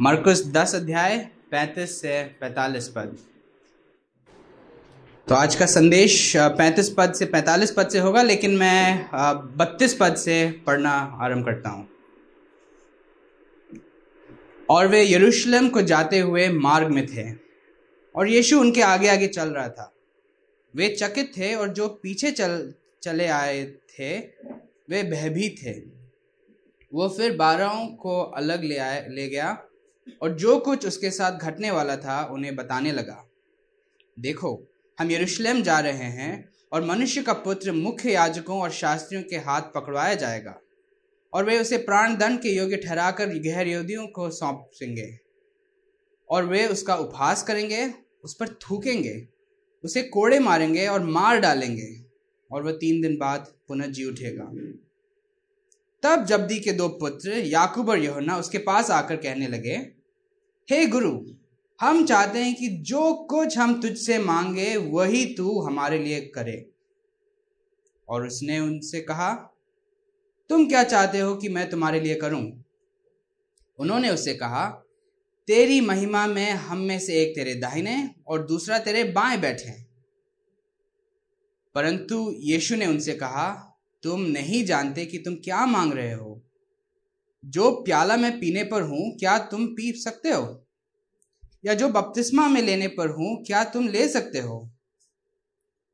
मरकुस दस अध्याय पैंतीस से पैतालीस पद। तो आज का संदेश पैंतीस पद से पैंतालीस पद से होगा, लेकिन मैं बत्तीस पद से पढ़ना आरंभ करता हूँ। और वे यरूशलेम को जाते हुए मार्ग में थे। और यीशु उनके आगे आगे चल रहा था। वे चकित थे और जो पीछे चल, चले आए थे, वे भयभीत थे। वो फिर बारहों को अलग ले आए, ले गया और जो कुछ उसके साथ घटने वाला था, उन्हें बताने लगा। देखो, हम यरूशलेम जा रहे हैं और मनुष्य का पुत्र मुख्य याजकों और शास्त्रियों के हाथ पकड़वाया जाएगा। और वे उसे प्राण दंड के योग्य ठहराकर गहर योदियों को सौंपेंगे। और वे उसका उपहास करेंगे, उस पर थूकेंगे, उसे कोड़े मारेंगे और मार डालेंगे, और वह तीन दिन बाद पुनः जी उठेगा। तब जब्दी के दो पुत्र याकूब और यहोना उसके पास आकर कहने लगे, हे hey गुरु, हम चाहते हैं कि जो कुछ हम तुझसे मांगे वही तू हमारे लिए करे। और उसने उनसे कहा तुम क्या चाहते हो कि मैं तुम्हारे लिए करूँ? उन्होंने उससे कहा, तेरी महिमा में हम में से एक तेरे दाहिने और दूसरा तेरे बाएँ बैठे परंतु यीशु ने उनसे कहा, तुम नहीं जानते कि तुम क्या मांग रहे हो। जो प्याला मैं पीने पर हूँ, क्या तुम पी सकते हो? या जो बपतिस्मा में लेने पर हूँ, क्या तुम ले सकते हो?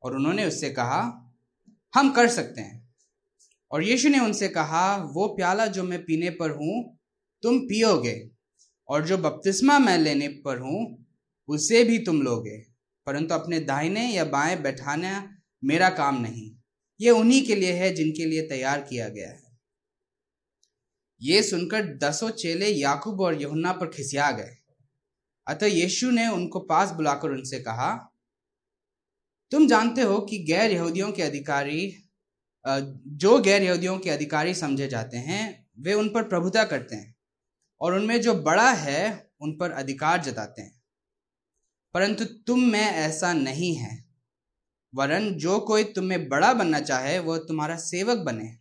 और उन्होंने उससे कहा, हम कर सकते हैं। और यीशु ने उनसे कहा, वो प्याला जो मैं पीने पर हूँ, तुम पियोगे, और जो बपतिस्मा मैं लेने पर हूँ, उसे भी तुम लोगे, परंतु अपने दाहिने या बाएँ बैठाना मेरा काम नहीं। ये उन्हीं के लिए है जिनके लिए तैयार किया गया है। ये सुनकर दसों चेले याकूब और यहुन्ना पर खिसिया गए। अतः यीशु ने उनको पास बुलाकर उनसे कहा, तुम जानते हो कि गैर यहूदियों के अधिकारी जो गैर यहूदियों के अधिकारी समझे जाते हैं, वे उन पर प्रभुता करते हैं और उनमें जो बड़ा है, उन पर अधिकार जताते हैं। परंतु तुम में ऐसा नहीं है। वरन जो कोई तुम में बड़ा बनना चाहे वह तुम्हारा सेवक बने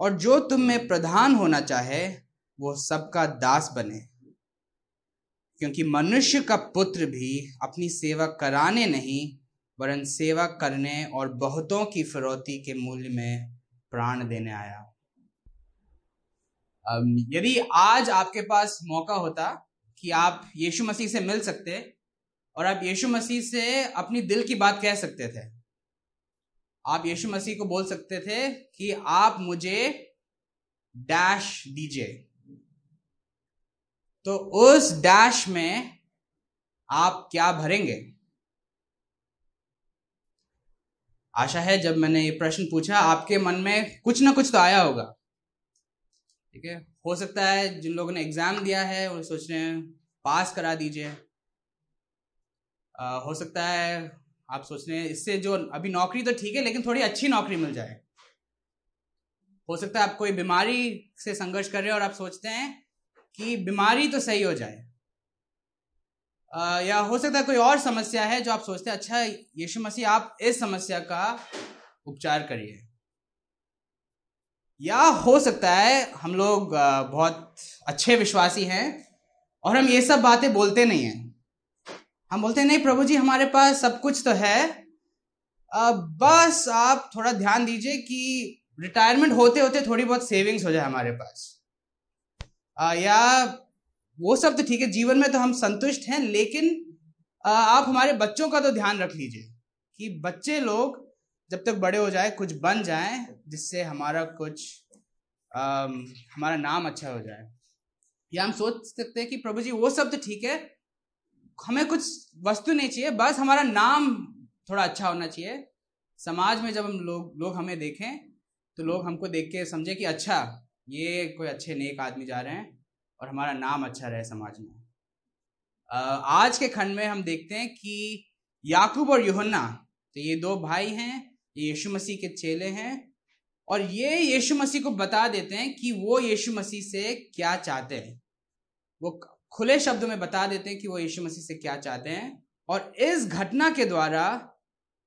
और जो तुम में प्रधान होना चाहे, वो सबका दास बने। क्योंकि मनुष्य का पुत्र भी अपनी सेवा कराने नहीं वरन सेवा करने और बहुतों की फिरौती के मूल्य में प्राण देने आया। यदि आज आपके पास मौका होता कि आप यीशु मसीह से मिल सकते और आप यीशु मसीह से अपनी दिल की बात कह सकते थे, आप यीशु मसीह को बोल सकते थे कि आप मुझे डैश दीजिए। तो उस डैश में आप क्या भरेंगे? आशा है जब मैंने ये प्रश्न पूछा, आपके मन में कुछ ना कुछ तो आया होगा। ठीक है? हो सकता है जिन लोगों ने एग्ज़ाम दिया है वो सोच रहे हैं पास करा दीजिए। हो सकता है आप सोच रहे हैं, इससे जो अभी नौकरी तो ठीक है, लेकिन थोड़ी अच्छी नौकरी मिल जाए। हो सकता है आप कोई बीमारी से संघर्ष कर रहे हैं और आप सोचते हैं कि बीमारी तो सही हो जाए। या हो सकता है कोई और समस्या है जो आप सोचते हैं अच्छा यीशु मसीह, आप इस समस्या का उपचार करिए। या हो सकता है हम लोग बहुत अच्छे विश्वासी हैं और हम ये सब बातें बोलते नहीं हैं। हम बोलते हैं, नहीं, प्रभु जी, हमारे पास सब कुछ तो है। बस आप थोड़ा ध्यान दीजिए कि रिटायरमेंट होते होते थोड़ी बहुत सेविंग्स हो जाए हमारे पास। या वो सब तो ठीक है जीवन में तो हम संतुष्ट हैं लेकिन आप हमारे बच्चों का तो ध्यान रख लीजिए कि बच्चे लोग जब तक बड़े हो जाए कुछ बन जाए जिससे हमारा कुछ आ, हमारा नाम अच्छा हो जाए। या हम सोच सकते हैं कि प्रभु जी वो सब तो ठीक है हमें कुछ वस्तु नहीं चाहिए बस हमारा नाम थोड़ा अच्छा होना चाहिए। समाज में जब हम लोग लोग हमें देखें तो लोग हमको देख के समझे कि अच्छा ये कोई अच्छे नेक आदमी जा रहे हैं और हमारा नाम अच्छा रहे समाज में। आज के खंड में हम देखते हैं कि याकूब और यूहन्ना तो ये दो भाई हैं, ये यीशु मसीह के चेले हैं, और ये यीशु मसीह को बता देते हैं कि वो यीशु मसीह से क्या चाहते हैं। वो खुले शब्दों में बता देते हैं कि वो यीशु मसीह से क्या चाहते हैं, और इस घटना के द्वारा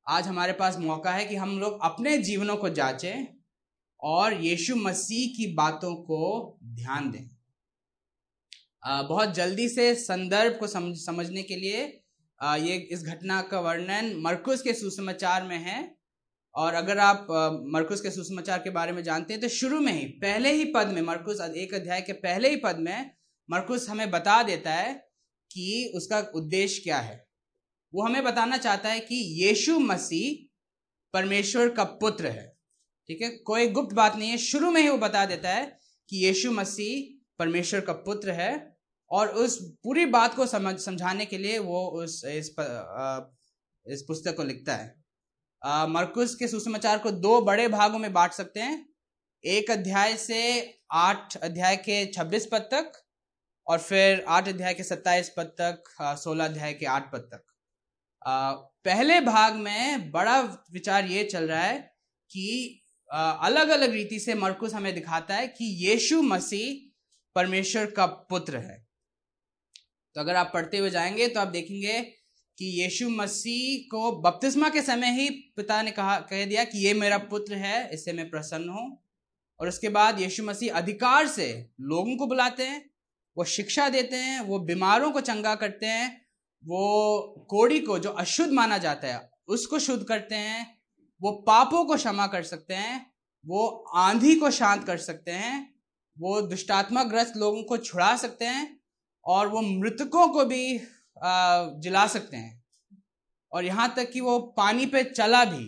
आज हमारे पास मौका है कि हम लोग अपने जीवनों को जांचें और यीशु मसीह की बातों को ध्यान दें। बहुत जल्दी से संदर्भ को समझ, समझने के लिए ये, इस घटना का वर्णन मरकुस के सुसमाचार में है। और अगर आप मरकुस के सुसमाचार के बारे में जानते हैं तो शुरू में ही, पहले ही पद में, मरकुस एक अध्याय के पहले ही पद में, मरकुस हमें बता देता है कि उसका उद्देश्य क्या है। वो हमें बताना चाहता है कि यीशु मसीह परमेश्वर का पुत्र है। ठीक है? कोई गुप्त बात नहीं है। शुरू में ही वो बता देता है कि यीशु मसीह परमेश्वर का पुत्र है। और उस पूरी बात को समझ समझाने के लिए वो उस इस आ, इस पुस्तक को लिखता है। मरकुस के सुसमाचार को दो बड़े भागों में बांट सकते हैं। एक अध्याय से आठ अध्याय के छब्बीस पद तक और फिर आठ अध्याय के सत्ताईस पद तक सोलह अध्याय के आठ पद तक। आ, पहले भाग में बड़ा विचार ये चल रहा है कि अलग अलग रीति से मरकुस हमें दिखाता है कि यीशु मसीह परमेश्वर का पुत्र है। तो अगर आप पढ़ते हुए जाएँगे तो आप देखेंगे कि यीशु मसीह को बपतिस्मा के समय ही पिता ने कहा, कह दिया कि ये मेरा पुत्र है, इससे मैं प्रसन्न हूँ। और उसके बाद यीशु मसीह अधिकार से लोगों को बुलाते हैं, वो शिक्षा देते हैं, वो बीमारों को चंगा करते हैं, वो कोड़ी को जो अशुद्ध माना जाता है, उसको शुद्ध करते हैं, वो पापों को क्षमा कर सकते हैं, वो आंधी को शांत कर सकते हैं, वो दुष्टात्मा ग्रस्त लोगों को छुड़ा सकते हैं और वो मृतकों को भी जिला सकते हैं। और यहाँ तक कि वो पानी पे चला भी।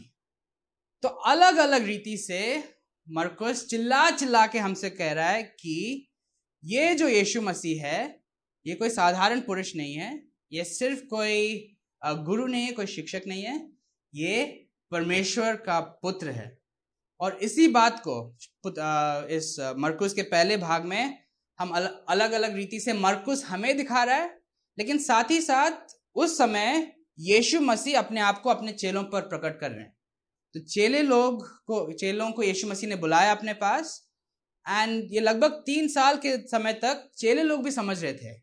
तो अलग अलग रीति से मरकुस चिल्ला चिल्ला के हमसे कह रहा है कि ये जो यीशु मसीह है, ये कोई साधारण पुरुष नहीं है, ये सिर्फ़ कोई गुरु नहीं है, कोई शिक्षक नहीं है, ये परमेश्वर का पुत्र है। और इसी बात को इस मरकुस के पहले भाग में हम अलग अलग रीति से मरकुस हमें दिखा रहा है, लेकिन साथ ही साथ उस समय यीशु मसीह अपने आप को अपने चेलों पर प्रकट कर रहे हैं। तो चेले लोग को, चेलों को यीशु मसीह ने बुलाया अपने पास एंड ये लगभग तीन साल के समय तक चेले लोग भी समझ रहे थे,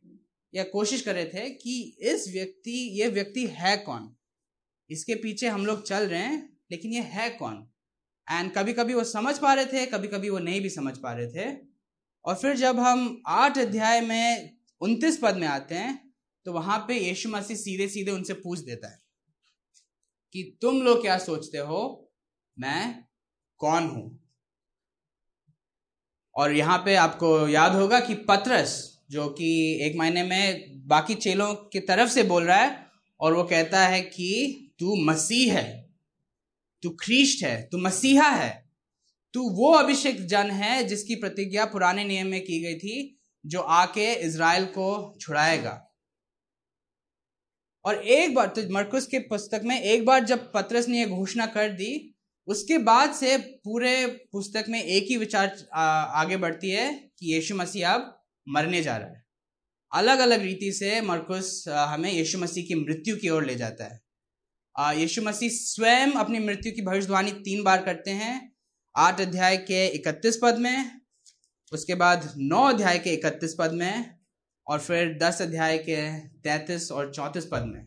या कोशिश कर रहे थे कि इस व्यक्ति, ये व्यक्ति है कौन? इसके पीछे हम लोग चल रहे हैं, लेकिन ये है कौन? एंड कभी कभी वो समझ पा रहे थे कभी कभी वो नहीं भी समझ पा रहे थे। और फिर जब हम आठ अध्याय में उनतीस पद में आते हैं तो वहाँ पे यीशु मसीह सीधे सीधे उनसे पूछ देता है कि तुम लोग क्या सोचते हो? मैं कौन हूँ? और यहाँ पे आपको याद होगा कि पत्रस, जो कि एक महीने में बाकी चेलों की तरफ़ से बोल रहा है, और वो कहता है कि तू मसीह है, तू ख्रीष्ट है, तू मसीहा है। तो वो अभिषेक जन है जिसकी प्रतिज्ञा पुराने नियम में की गई थी, जो आके इज़राइल को छुड़ाएगा। और एक बार तो मरकुस के पुस्तक में एक बार जब पत्रस ने यह घोषणा कर दी, उसके बाद से पूरे पुस्तक में एक ही विचार आगे बढ़ती है कि यीशु मसीह अब मरने जा रहा है। अलग अलग रीति से मरकुस हमें यीशु मसीह की मृत्यु की ओर ले जाता है। यीशु मसीह स्वयं अपनी मृत्यु की भविष्यवाणी तीन बार करते हैं। आठ अध्याय के इकतीस पद में, उसके बाद नौ अध्याय के इकतीस पद में, और फिर दस अध्याय के तैतीस और चौंतीस पद में।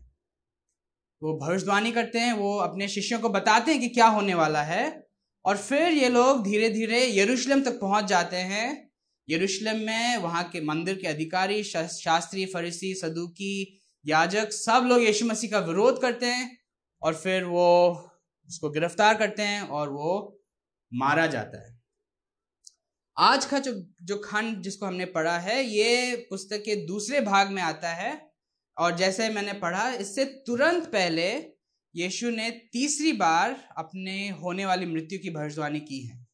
वो भविष्यवाणी करते हैं, वो अपने शिष्यों को बताते हैं कि क्या होने वाला है, और फिर ये लोग धीरे धीरे यरूशलेम तक पहुँच जाते हैं। यरूशलेम में वहाँ के मंदिर के अधिकारी शास्त्री, फरीसी, सदुकी, याजक सब लोग यीशु मसीह का विरोध करते हैं, और फिर वो उसको गिरफ़्तार करते हैं, और वो मारा जाता है। आज का जो जो खंड जिसको हमने पढ़ा है, ये पुस्तक के दूसरे भाग में आता है। और जैसे मैंने पढ़ा, इससे तुरंत पहले यीशु ने तीसरी बार अपने होने वाली मृत्यु की भविष्यवाणी की है।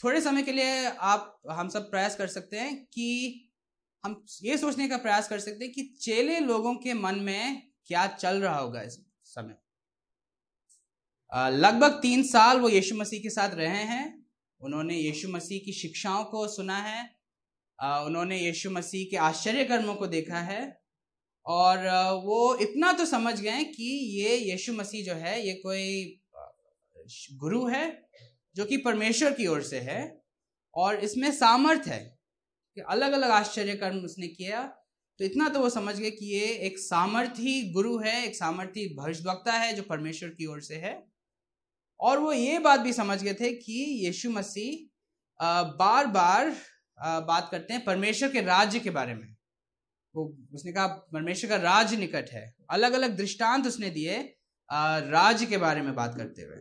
थोड़े समय के लिए आप, हम सब प्रयास कर सकते हैं कि हम ये सोचने का प्रयास कर सकते हैं कि चेले लोगों के मन में क्या चल रहा होगा इस समय। लगभग तीन साल वो यीशु मसीह के साथ रहे हैं। उन्होंने यीशु मसीह की शिक्षाओं को सुना है। उन्होंने यीशु मसीह के आश्चर्य कर्मों को देखा है। और वो इतना तो समझ गए कि ये यीशु मसीह जो है, ये कोई गुरु है, जो कि परमेश्वर की ओर से है और इसमें सामर्थ है कि अलग अलग आश्चर्य कर्म उसने किया। तो इतना तो वो समझ गए कि ये एक सामर्थी गुरु है, एक सामर्थी भविष्यवक्ता है जो परमेश्वर की ओर से है। और वो ये बात भी समझ गए थे कि यीशु मसीह बार बार बात करते हैं परमेश्वर के राज्य के बारे में। वो, उसने कहा, परमेश्वर का राज्य निकट है। अलग अलग दृष्टांत उसने दिए राज्य के बारे में बात करते हुए।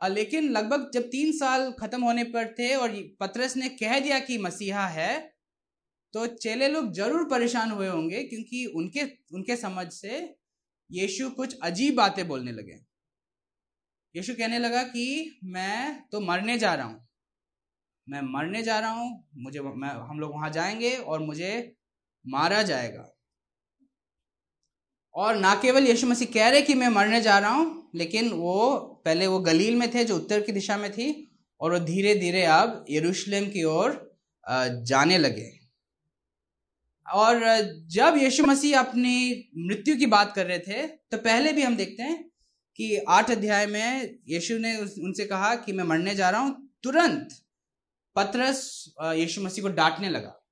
लेकिन लगभग जब तीन साल खत्म होने पर थे और पत्रस ने कह दिया कि मसीहा है तो चेले लोग ज़रूर परेशान हुए होंगे क्योंकि उनके उनके समझ से यीशु कुछ अजीब बातें बोलने लगे। यीशु कहने लगा कि मैं तो मरने जा रहा हूँ। मैं मरने जा रहा हूँ, मुझे मैं, हम लोग वहाँ जाएँगे और मुझे मारा जाएगा। और ना केवल यीशु मसीह कह रहे कि मैं मरने जा रहा हूँ, लेकिन वो पहले वो गलील में थे जो उत्तर की दिशा में थी, और वो धीरे धीरे अब यरूशलेम की ओर जाने लगे। और जब यीशु मसीह अपनी मृत्यु की बात कर रहे थे तो पहले भी हम देखते हैं कि आठ अध्याय में यीशु ने उनसे कहा कि मैं मरने जा रहा हूँ तुरंत पत्रस यीशु मसीह को डांटने लगा।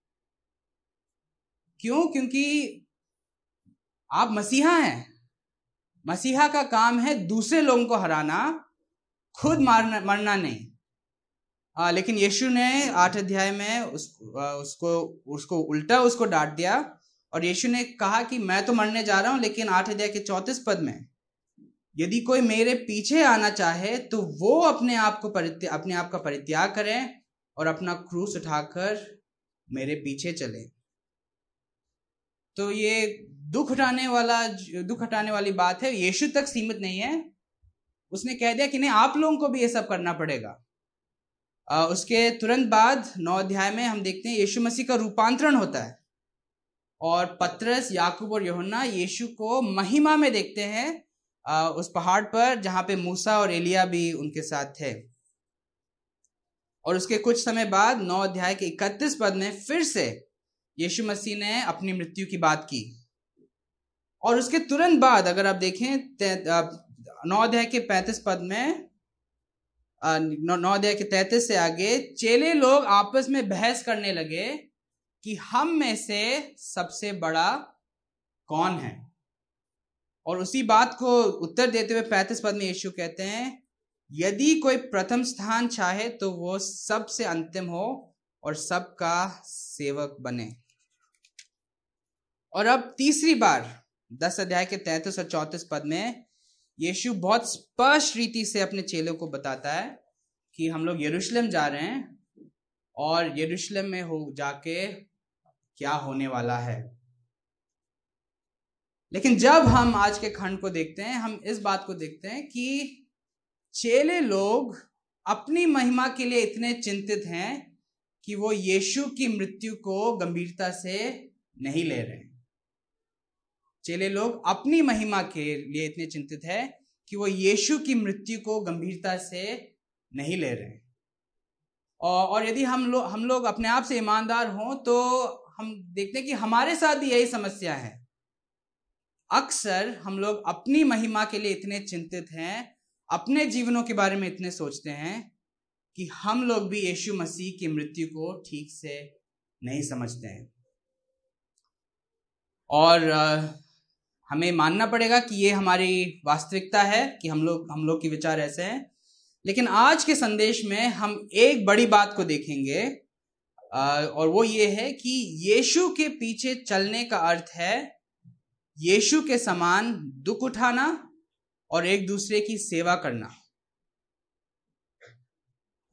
क्यों? क्योंकि आप मसीहा हैं। मसीहा का काम है दूसरे लोगों को हराना खुद मारना मरना नहीं। आ, लेकिन यीशु ने आठ अध्याय में उस, आ, उसको उसको उल्टा उसको डांट दिया और यीशु ने कहा कि मैं तो मरने जा रहा हूँ लेकिन आठ अध्याय के चौतीस पद में यदि कोई मेरे पीछे आना चाहे तो वो अपने आप को अपने आप का परित्याग करें और अपना क्रूस उठाकर मेरे पीछे चले। तो ये दुख हटाने वाला दुख हटाने वाली बात है। यीशु तक सीमित नहीं है। उसने कह दिया कि नहीं आप लोगों को भी ये सब करना पड़ेगा। आ, उसके तुरंत बाद नौ अध्याय में हम देखते हैं यीशु मसीह का रूपांतरण होता है। और पत्रस याकूब और योहन्ना यीशु को महिमा में देखते हैं। उस पहाड़ पर जहाँ पे मूसा और एलिया भी उनके साथ थे। और उसके कुछ समय बाद नौ अध्याय के इकतीस पद में फिर से यीशु मसीह ने अपनी मृत्यु की बात की। और उसके तुरंत बाद अगर आप देखें नौ अध्याय के पैंतीस पद में नौ अध्याय के तैतीस से आगे, चेले लोग आपस में बहस करने लगे कि हम में से सबसे बड़ा कौन है? और उसी बात को उत्तर देते हुए पैंतीस पद में यीशु कहते हैं, यदि कोई प्रथम स्थान चाहे तो वो सबसे अंतिम हो और सबका सेवक बने। और अब तीसरी बार, दस अध्याय के तैतीस और चौतीस पद में यीशु बहुत स्पष्ट रीति से अपने चेलों को बताता है कि हम लोग यरूशलेम जा रहे हैं और यरूशलेम में हो जाके क्या होने वाला है। लेकिन जब हम आज के खंड को देखते हैं, हम इस बात को देखते हैं कि चेले लोग अपनी महिमा के लिए इतने चिंतित हैं कि वो यीशु की मृत्यु को गंभीरता से नहीं ले रहे चेले लोग अपनी महिमा के लिए इतने चिंतित है कि वो यीशु की मृत्यु को गंभीरता से नहीं ले रहे और यदि हम लोग हम लोग अपने आप से ईमानदार हों तो हम देखते हैं कि हमारे साथ भी यही समस्या है। अक्सर हम लोग अपनी महिमा के लिए इतने चिंतित हैं, अपने जीवनों के बारे में इतने सोचते हैं कि हम लोग भी यीशु मसीह की मृत्यु को ठीक से नहीं समझते हैं। और हमें मानना पड़ेगा कि ये हमारी वास्तविकता है कि हम लोग हम लोग के विचार ऐसे हैं। लेकिन आज के संदेश में हम एक बड़ी बात को देखेंगे और वो ये है कि यीशु के पीछे चलने का अर्थ है यीशु के समान दुख उठाना और एक दूसरे की सेवा करना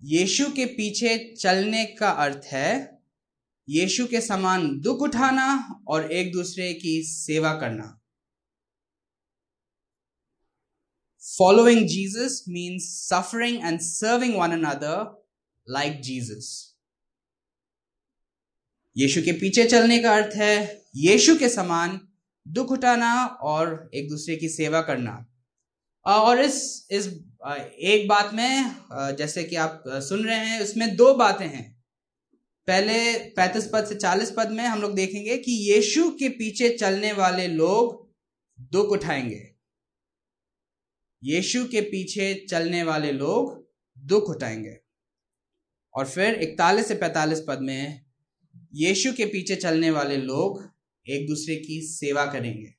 यीशु के पीछे चलने का अर्थ है, यीशु के समान दुख उठाना और एक दूसरे की सेवा करना Following Jesus means suffering and serving one another like Jesus. यीशु के पीछे चलने का अर्थ है, यीशु के समान दुख उठाना और एक दूसरे की सेवा करना। और इस इस एक बात में जैसे कि आप सुन रहे हैं उसमें दो बातें हैं। पहले पैंतीस पद से चालीस पद में हम लोग देखेंगे कि यीशु के पीछे चलने वाले लोग दुख उठाएँगे। यीशु के पीछे चलने वाले लोग दुख उठाएँगे। और फिर इकतालीस से पैतालीस पद में यीशु के पीछे चलने वाले लोग एक दूसरे की सेवा करेंगे।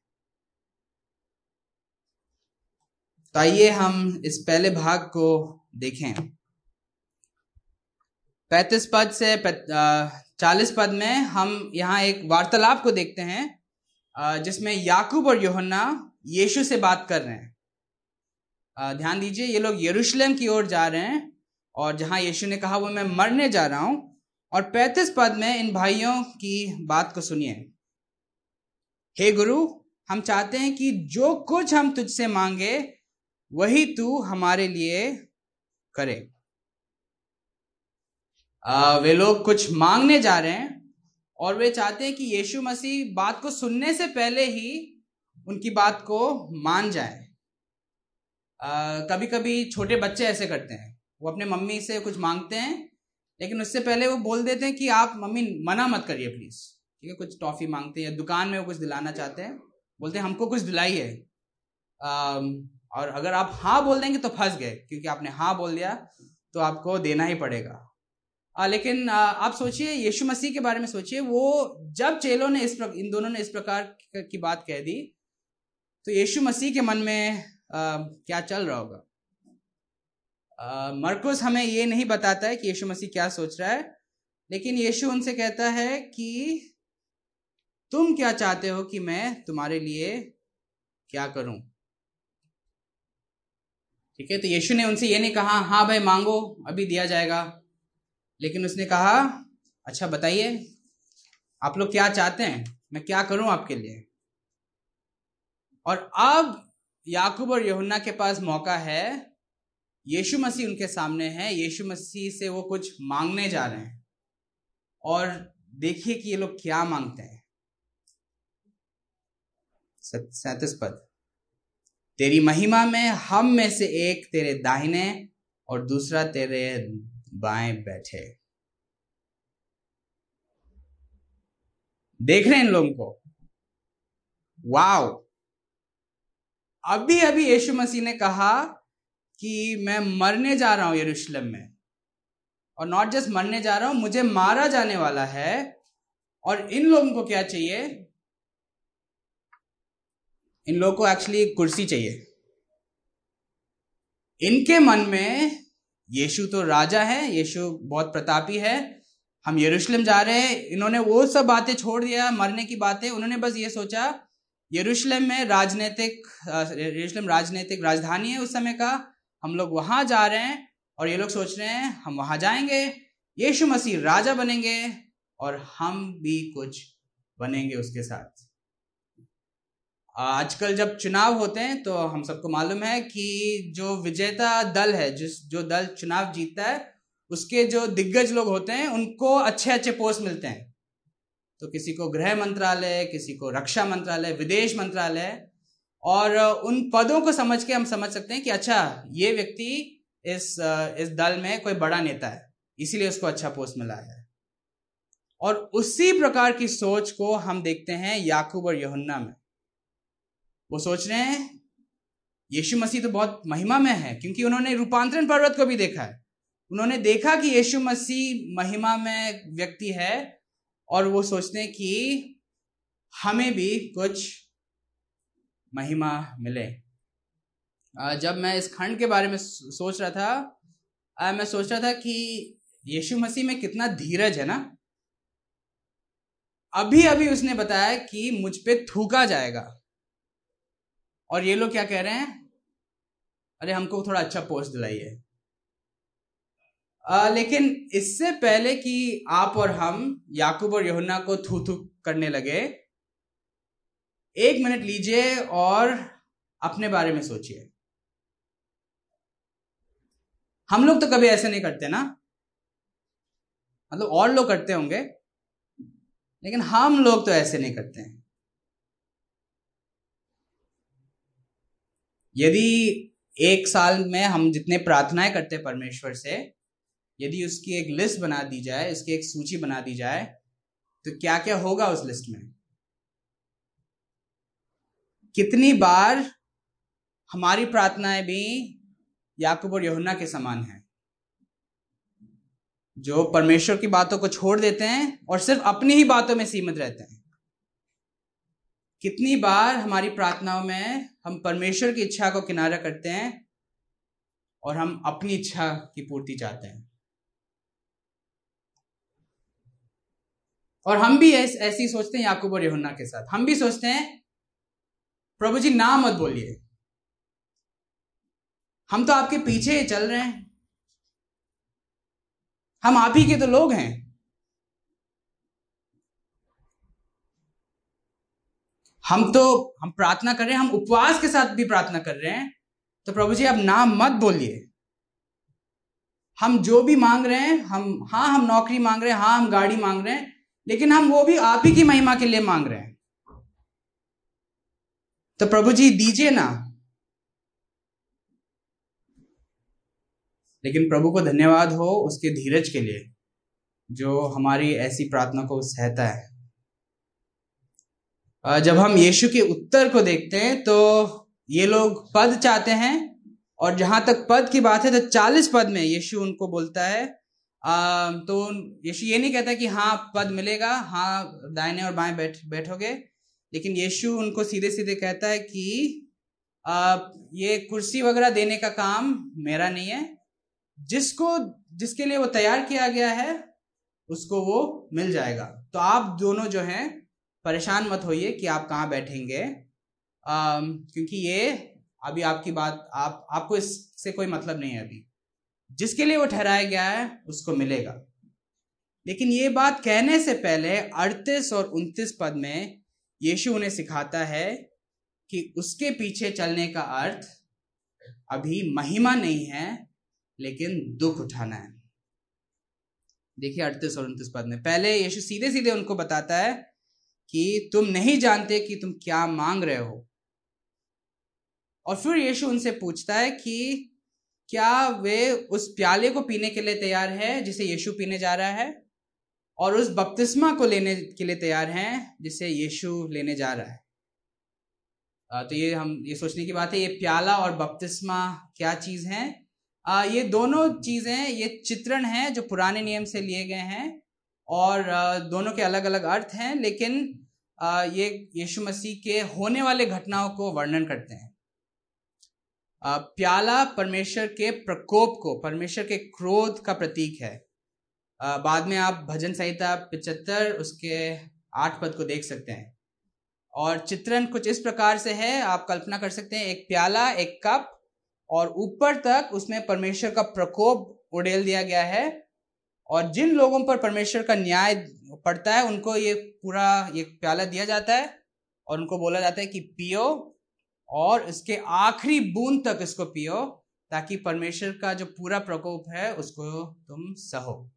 तो आइए हम इस पहले भाग को देखें। पैतीस पद से चालीस पद में हम यहाँ एक वार्तालाप को देखते हैं जिसमें याकूब और योहन्ना यीशु से बात कर रहे हैं। ध्यान दीजिए, ये लोग यरूशलेम की ओर जा रहे हैं और जहाँ यीशु ने कहा, वो मैं मरने जा रहा हूँ। और पैतीस पद में इन भाइयों की बात को सुनिए। हे गुरु हम चाहते हैं कि जो कुछ हम तुझसे मांगे वही तू हमारे लिए करे। आ, वे लोग कुछ मांगने जा रहे हैं और वे चाहते हैं कि यीशु मसीह बात को सुनने से पहले ही उनकी बात को मान जाए। कभी कभी छोटे बच्चे ऐसे करते हैं। वो अपने मम्मी से कुछ मांगते हैं लेकिन उससे पहले वो बोल देते हैं कि आप मम्मी मना मत करिए प्लीज़ ठीक है कुछ टॉफी मांगते हैं दुकान में वो कुछ दिलाना चाहते हैं बोलते हैं हमको कुछ दिलाई दिलाइए और अगर आप हाँ बोल देंगे तो फंस गए क्योंकि आपने हाँ बोल दिया तो आपको देना ही पड़ेगा। आ, लेकिन आ, आप सोचिए यीशु मसीह के बारे में सोचिए वो जब चेलों ने इस इन दोनों ने इस प्रकार की बात कह दी तो यीशु मसीह के मन में आ, क्या चल रहा होगा? मरकुस हमें ये नहीं बताता है कि यीशु मसीह क्या सोच रहा है लेकिन यीशु उनसे कहता है कि तुम क्या चाहते हो कि मैं तुम्हारे लिए क्या करूँ? ठीक है तो यीशु ने उनसे ये नहीं कहा हाँ भाई, मांगो, अभी दिया जाएगा। लेकिन उसने कहा अच्छा बताइए, आप लोग क्या चाहते हैं? मैं क्या करूँ आपके लिए? और अब याकूब और यहुन्ना के पास मौका है, यीशु मसीह उनके सामने है, यीशु मसीह से वो कुछ मांगने जा रहे हैं। और देखिए कि ये लोग क्या मांगते हैं। सैतीस पद। तेरी महिमा में हम में से एक तेरे दाहिने और दूसरा तेरे बाएँ बैठे। देख रहे हैं इन लोगों को। वाओ। अभी अभी यीशु मसीह ने कहा कि मैं मरने जा रहा हूँ यरूशलेम में। और नॉट जस्ट मरने जा रहा हूँ, मुझे मारा जाने वाला है। और इन लोगों को क्या चाहिए? इन लोगों को एक्चुअली कुर्सी चाहिए। इनके मन में यीशु तो राजा है, यीशु बहुत प्रतापी है। हम यरूशलेम जा रहे हैं, इन्होंने वो सब बातें छोड़ दिया, मरने की बातें। उन्होंने बस ये सोचा, यरूशलेम में राजनीतिक यरूशलेम राजनीतिक राजधानी है उस समय का। हम लोग वहाँ जा रहे हैं और ये लोग सोच रहे हैं, हम वहाँ जाएँगे, यीशु मसीह राजा बनेंगे और हम भी कुछ बनेंगे उसके साथ। आजकल जब चुनाव होते हैं तो हम सबको मालूम है कि जो विजेता दल है, जिस, जो दल चुनाव जीतता है, उसके जो दिग्गज लोग होते हैं, उनको अच्छे अच्छे पोस्ट मिलते हैं। तो किसी को गृह मंत्रालय, किसी को रक्षा मंत्रालय, विदेश मंत्रालय, और उन पदों को समझ के हम समझ सकते हैं कि अच्छा ये व्यक्ति इस इस दल में कोई बड़ा नेता है, इसीलिए उसको अच्छा पोस्ट मिला है। और उसी प्रकार की सोच को हम देखते हैं याकूब और यहुन्ना में। वो सोच रहे हैं, यीशु मसीह तो बहुत महिमा में है, क्योंकि उन्होंने रूपांतरण पर्वत को भी देखा है। उन्होंने देखा कि यीशु मसीह महिमा में व्यक्ति है, और वो सोचते हैं कि हमें भी कुछ महिमा मिले। जब मैं इस खंड के बारे में सोच रहा था मैं सोच रहा था कि यीशु मसीह में कितना धीरज है ना। अभी अभी उसने बताया कि मुझ पे थूका जाएगा। और ये लोग क्या कह रहे हैं? अरे, हमको थोड़ा अच्छा पोस्ट दिलाइए। लेकिन इससे पहले कि आप और हम याकूब और यहुन्ना को थू थू करने लगे, एक मिनट लीजिए और अपने बारे में सोचिए। हम लोग तो कभी ऐसे नहीं करते ना। मतलब और लोग करते होंगे, लेकिन हम लोग तो ऐसे नहीं करते। हैं यदि एक साल में हम जितने प्रार्थनाएँ करते हैं परमेश्वर से, यदि उसकी एक लिस्ट बना दी जाए इसकी एक सूची बना दी जाए तो क्या क्या होगा उस लिस्ट में? कितनी बार हमारी प्रार्थनाएँ भी याकूब और यहुन्ना के समान हैं, जो परमेश्वर की बातों को छोड़ देते हैं और सिर्फ़ अपनी ही बातों में सीमित रहते हैं। कितनी बार हमारी प्रार्थनाओं में हम परमेश्वर की इच्छा को किनारा करते हैं और हम अपनी इच्छा की पूर्ति चाहते हैं। और हम भी ऐस, ऐसी सोचते हैं याकूब और यहुन्ना के साथ। हम भी सोचते हैं प्रभु जी ना मत बोलिए। हम तो आपके पीछे चल रहे हैं। हम आप ही के तो लोग हैं। हम तो हम प्रार्थना कर रहे हैं, हम उपवास के साथ भी प्रार्थना कर रहे हैं। तो प्रभु जी, आप नाम मत बोलिए। हम जो भी मांग रहे हैं, हम हाँ हम नौकरी मांग रहे हैं हाँ हम गाड़ी मांग रहे हैं, लेकिन हम वो भी आप ही की महिमा के लिए मांग रहे हैं। तो प्रभु जी, दीजिए ना। लेकिन प्रभु को धन्यवाद हो उसके धीरज के लिए, जो हमारी ऐसी प्रार्थना को सहता है। जब हम यीशु के उत्तर को देखते हैं तो ये लोग पद चाहते हैं और जहाँ तक पद की बात है तो चालीस पद में यीशु उनको बोलता है। तो यीशु ये नहीं कहता कि हाँ पद मिलेगा हाँ दाहिने और बाएँ बैठ बैठोगे लेकिन यीशु उनको सीधे सीधे कहता है कि आ, ये कुर्सी वगैरह देने का काम मेरा नहीं है। जिसको जिसके लिए वो तैयार किया गया है उसको वो मिल जाएगा। तो आप दोनों जो हैं परेशान मत होइए कि आप कहाँ बैठेंगे। क्योंकि ये अभी आपकी बात, आप, आपको इससे कोई मतलब नहीं है अभी। जिसके लिए वो ठहराया गया है, उसको मिलेगा। लेकिन ये बात कहने से पहले अड़तीस और उनतीस पद में यीशु उन्हें सिखाता है कि उसके पीछे चलने का अर्थ अभी महिमा नहीं है, लेकिन दुख उठाना है। देखिए अड़तीस और उनतीस पद में। पहले यीशु सीधे सीधे उनको बताता है कि तुम नहीं जानते कि तुम क्या मांग रहे हो। और फिर यीशु उनसे पूछता है कि क्या वे उस प्याले को पीने के लिए तैयार है जिसे यीशु पीने जा रहा है? और उस बपतिस्मा को लेने के लिए तैयार हैं जिसे यीशु लेने जा रहा है। तो ये हम, ये सोचने की बात है, ये प्याला और बपतिस्मा क्या चीज़ है? ये दोनों चीज़ें, ये चित्रण हैं जो पुराने नियम से लिए गए हैं और दोनों के अलग अलग अर्थ हैं, लेकिन ये यीशु मसीह के होने वाले घटनाओं को वर्णन करते हैं। प्याला परमेश्वर के प्रकोप को, परमेश्वर के क्रोध का प्रतीक है। बाद में आप भजन संहिता पिचहत्तर, उसके आठ पद को देख सकते हैं। और चित्रण कुछ इस प्रकार से है, आप कल्पना कर सकते हैं, एक प्याला, एक कप, और ऊपर तक उसमें परमेश्वर का प्रकोप उड़ेल दिया गया है। और जिन लोगों पर परमेश्वर का न्याय पड़ता है उनको ये पूरा ये प्याला दिया जाता है और उनको बोला जाता है कि पियो और इसके आखिरी बूंद तक इसको पियो ताकि परमेश्वर का जो पूरा प्रकोप है उसको तुम सहो।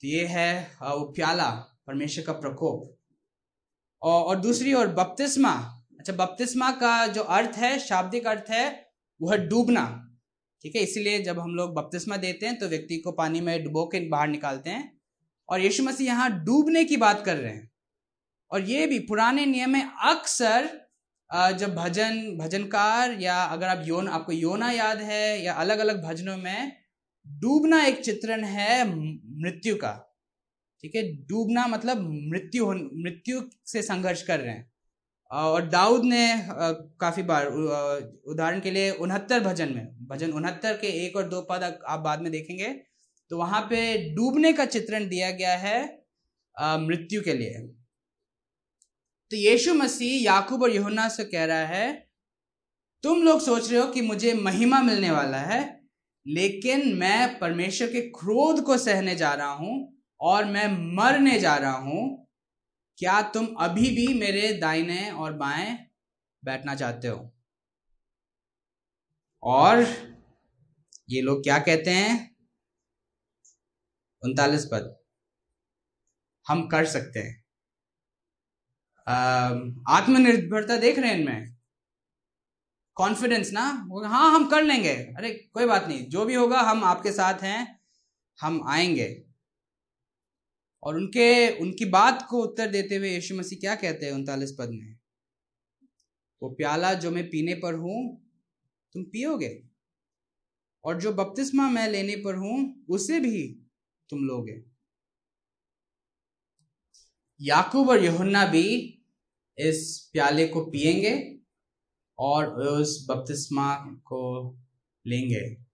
तो ये है वो प्याला परमेश्वर का प्रकोप। और, और दूसरी और बपतिस्मा। अच्छा बपतिस्मा का जो अर्थ है शाब्दिक अर्थ है वह डूबना। ठीक है? इसीलिए जब हम लोग बपतिस्मा देते हैं तो व्यक्ति को पानी में डुबो के बाहर निकालते हैं। और यीशु मसीह यहाँ डूबने की बात कर रहे हैं। और ये भी पुराने नियम में अक्सर जब भजन, भजनकार या अगर आप योन, आपको योना याद है या अलग अलग भजनों में, डूबना एक चित्रण है मृत्यु का। ठीक है? डूबना मतलब मृत्यु मृत्यु से संघर्ष कर रहे हैं। और दाऊद ने काफ़ी बार उदाहरण के लिए उनहत्तर भजन में, भजन उनहत्तर के एक और दो पद आप बाद में देखेंगे तो वहाँ पे डूबने का चित्रण दिया गया है मृत्यु के लिए। तो यीशु मसीह याकूब और यहुन्ना से कह रहा है, तुम लोग सोच रहे हो कि मुझे महिमा मिलने वाला है, लेकिन मैं परमेश्वर के क्रोध को सहने जा रहा हूँ और मैं मरने जा रहा हूँ क्या तुम अभी भी मेरे दाहिने और बाएँ बैठना चाहते हो? और ये लोग क्या कहते हैं? उनतालीस पद। हम कर सकते हैं। आत्मनिर्भरता देख रहे हैं इनमें। कॉन्फिडेंस ना? हाँ हम कर लेंगे। अरे, कोई बात नहीं। जो भी होगा, हम आपके साथ हैं। हम आएँगे। और उनके, उनकी बात को उत्तर देते हुए यीशु मसीह क्या कहते हैं उनतालीस पद में? वो प्याला जो मैं पीने पर हूँ, तुम पियोगे? और जो बपतिस्मा मैं लेने पर हूँ, उसे भी तुम लोगे? याकूब और यहुन्ना भी इस प्याले को पिएँगे और उस बपतिस्मा को लेंगे।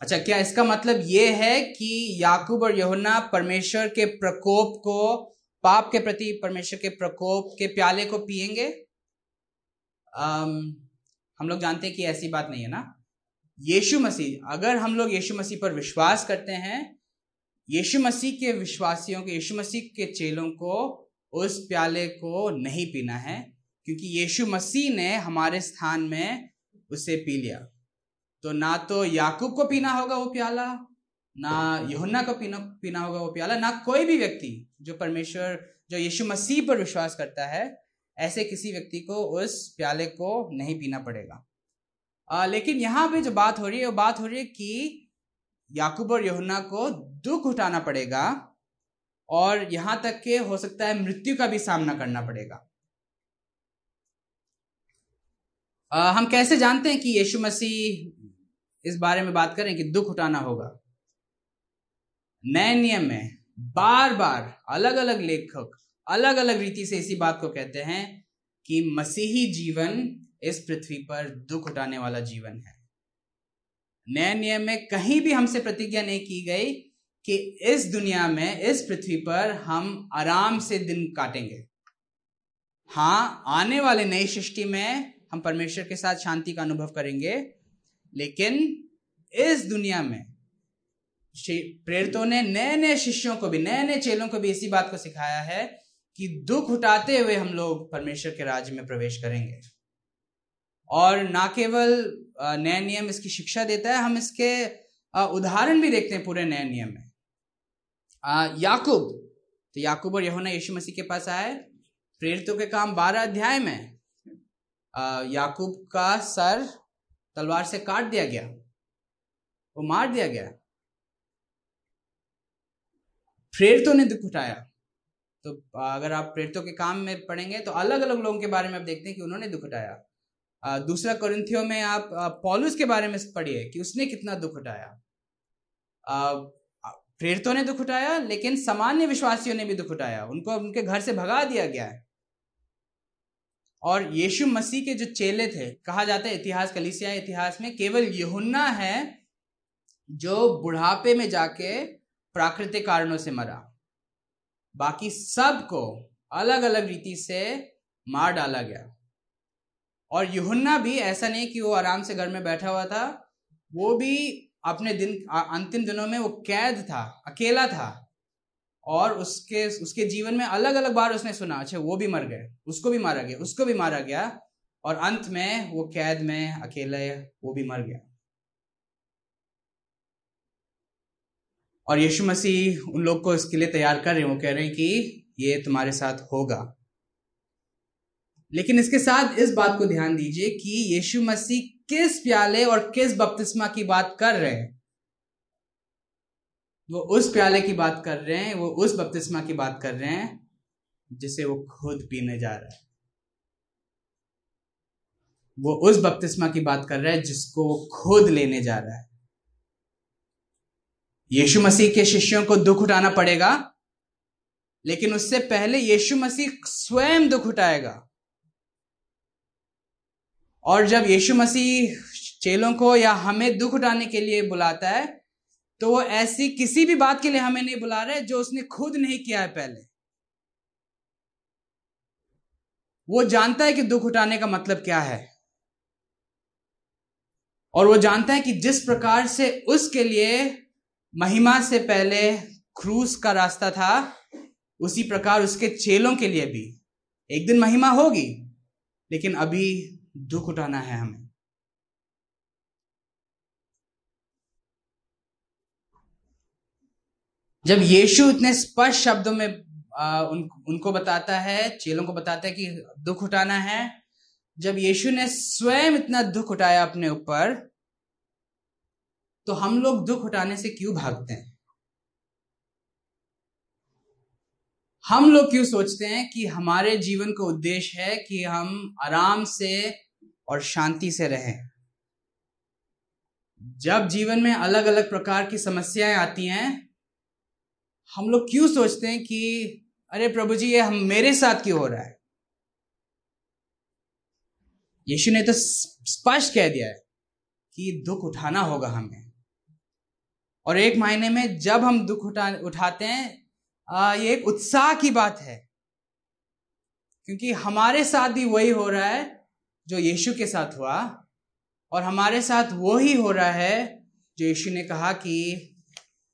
अच्छा क्या इसका मतलब ये है कि याकूब और यहुना परमेश्वर के प्रकोप को, पाप के प्रति परमेश्वर के प्रकोप के प्याले को पिएँगे हम लोग जानते हैं कि ऐसी बात नहीं है ना? यीशु मसीह, अगर हम लोग यीशु मसीह पर विश्वास करते हैं, यीशु मसीह के विश्वासियों को, यीशु मसीह के चेलों को उस प्याले को नहीं पीना है, क्योंकि यीशु मसीह ने हमारे स्थान में उसे पी लिया। तो ना तो याकूब को पीना होगा वो प्याला ना यहुन्ना को पीना पीना होगा वो प्याला ना कोई भी व्यक्ति जो परमेश्वर जो यीशु मसीह पर विश्वास करता है ऐसे किसी व्यक्ति को उस प्याले को नहीं पीना पड़ेगा। आ, लेकिन यहाँ पे जो बात हो रही है वो बात हो रही है कि याकूब और यहुन्ना को दुख उठाना पड़ेगा और यहाँ तक के हो सकता है मृत्यु का भी सामना करना पड़ेगा। आ, हम कैसे जानते हैं कि यीशु मसीह इस बारे में बात करें कि दुख उठाना होगा। नए नियम में बार बार अलग अलग लेखक अलग अलग रीति से इसी बात को कहते हैं कि मसीही जीवन इस पृथ्वी पर दुख उठाने वाला जीवन है। नए नियम में कहीं भी हमसे प्रतिज्ञा नहीं की गई कि इस दुनिया में, इस पृथ्वी पर हम आराम से दिन काटेंगे। हाँ आने वाले नई सृष्टि में हम परमेश्वर के साथ शांति का अनुभव करेंगे लेकिन इस दुनिया में प्रेरितों ने नए नए शिष्यों को भी नए नए चेलों को भी इसी बात को सिखाया है कि दुख उठाते हुए हम लोग परमेश्वर के राज्य में प्रवेश करेंगे। और ना केवल नए नियम इसकी शिक्षा देता है, हम इसके उदाहरण भी देखते हैं पूरे नए नियम में। याकूब तो याकूब और यहोना यीशु मसीह के पास आए, प्रेरितों के काम बारह अध्याय में। याकूब का सर तलवार से काट दिया गया, वो मार दिया गया। प्रेरितों ने दुख उठाया। तो अगर आप प्रेरितों के काम में पढ़ेंगे तो अलग अलग लोगों के बारे में आप देखते हैं कि उन्होंने दुख उठाया। दूसरा करंथियों में आप पॉलुस के बारे में पढ़िए कि उसने कितना दुख उठाया। प्रेरितों ने दुख उठाया, लेकिन सामान्य विश्वासियों ने भी दुख उठाया। उनको उनके घर से भगा दिया गया है। और यीशु मसीह के जो चेले थे, कहा जाता है इतिहास, कलिसिया इतिहास में, केवल यहुन्ना है जो बुढ़ापे में जाके प्राकृतिक कारणों से मरा। बाकी सबको अलग अलग रीति से मार डाला गया। और युहन्ना भी ऐसा नहीं कि वो आराम से घर में बैठा हुआ था, वो भी अपने दिन अंतिम दिनों में वो कैद था, अकेला था। और उसके उसके जीवन में अलग अलग बार उसने सुना अच्छा वो भी मर गए उसको भी मारा गया, उसको भी मारा गया, और अंत में वो कैद में, अकेले, वो भी मर गया। और यीशु मसीह उन लोग को इसके लिए तैयार कर रहे हैं, वो कह रहे हैं कि ये तुम्हारे साथ होगा। लेकिन इसके साथ इस बात को ध्यान दीजिए कि यीशु मसीह किस प्याले और किस बपतिस्मा की बात कर रहे हैं। वो उस प्याले की बात कर रहे हैं, वो उस बपतिस्मा की बात कर रहे हैं, जिसे वो खुद पीने जा रहा है। वो उस बपतिस्मा की बात कर रहा है, जिसको वो खुद लेने जा रहा है। यीशु मसीह के शिष्यों को दुख उठाना पड़ेगा, लेकिन उससे पहले यीशु मसीह स्वयं दुख उठाएगा। और जब यीशु मसीह चेलों को या हमें दुख उठाने के लिए बुलाता है तो वो ऐसी किसी भी बात के लिए हमें नहीं बुला रहे जो उसने खुद नहीं किया है पहले। वो जानता है कि दुख उठाने का मतलब क्या है। और वो जानता है कि जिस प्रकार से उसके लिए महिमा से पहले क्रूस का रास्ता था, उसी प्रकार उसके चेलों के लिए भी। एक दिन महिमा होगी, लेकिन अभी दुख उठाना है हमें। जब यीशु इतने स्पष्ट शब्दों में आ, उन, उनको बताता है चेलों को बताता है कि दुख उठाना है जब यीशु ने स्वयं इतना दुख उठाया अपने ऊपर तो हम लोग दुख उठाने से क्यों भागते हैं? हम लोग क्यों सोचते हैं कि हमारे जीवन का उद्देश्य है कि हम आराम से और शांति से रहें? जब जीवन में अलग अलग प्रकार की समस्याएँ आती हैं हम लोग क्यों सोचते हैं कि अरे प्रभु जी ये हम मेरे साथ क्यों हो रहा है? यीशु ने तो स्पष्ट कह दिया है कि दुख उठाना होगा हमें। और एक महीने में जब हम दुख उठा उठाते हैं आ, ये एक उत्साह की बात है। क्योंकि हमारे साथ भी वही हो रहा है जो यीशु के साथ हुआ और हमारे साथ वो ही हो रहा है जो यीशु ने कहा कि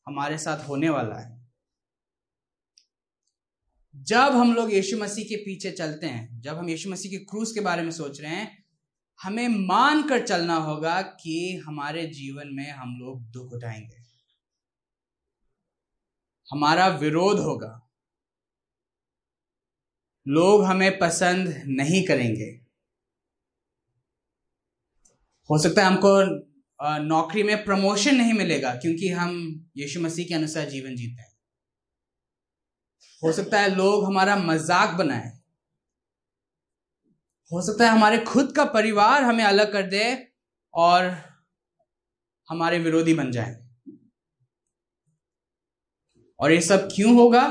हमारे साथ होने वाला है। जब हम लोग यीशु मसीह के पीछे चलते हैं, जब हम यीशु मसीह के क्रूस के बारे में सोच रहे हैं, हमें मान कर चलना होगा कि हमारे जीवन में हम लोग दुख उठाएँगे। हमारा विरोध होगा। लोग हमें पसंद नहीं करेंगे। हो सकता है हमको नौकरी में प्रमोशन नहीं मिलेगा, क्योंकि हम यीशु मसीह के अनुसार जीवन जीते हैं। हो सकता है लोग हमारा मज़ाक बनाए। हो सकता है हमारे खुद का परिवार हमें अलग कर दे और हमारे विरोधी बन जाए। और ये सब क्यों होगा?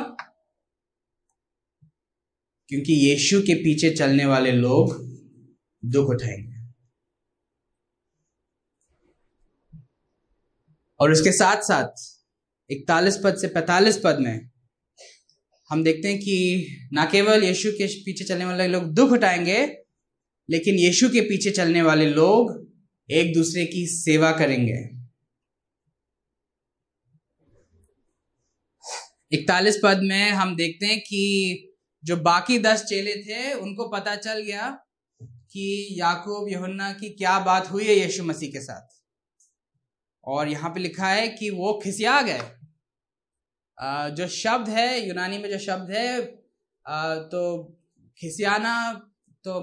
क्योंकि यीशु के पीछे चलने वाले लोग दुख उठाएँगे। और उसके साथ साथ इकतालीस पद से पैतालीस पद में हम देखते हैं कि ना केवल यीशु के पीछे चलने वाले लोग दुख उठाएँगे, लेकिन यीशु के पीछे चलने वाले लोग एक दूसरे की सेवा करेंगे। इकतालीस पद में हम देखते हैं कि जो बाकी दस चेले थे, उनको पता चल गया कि याकूब, यहुन्ना की क्या बात हुई है यीशु मसीह के साथ। और यहाँ पे लिखा है कि वो खिसिया गए। जो शब्द है, यूनानी में जो शब्द है तो खिसियाना तो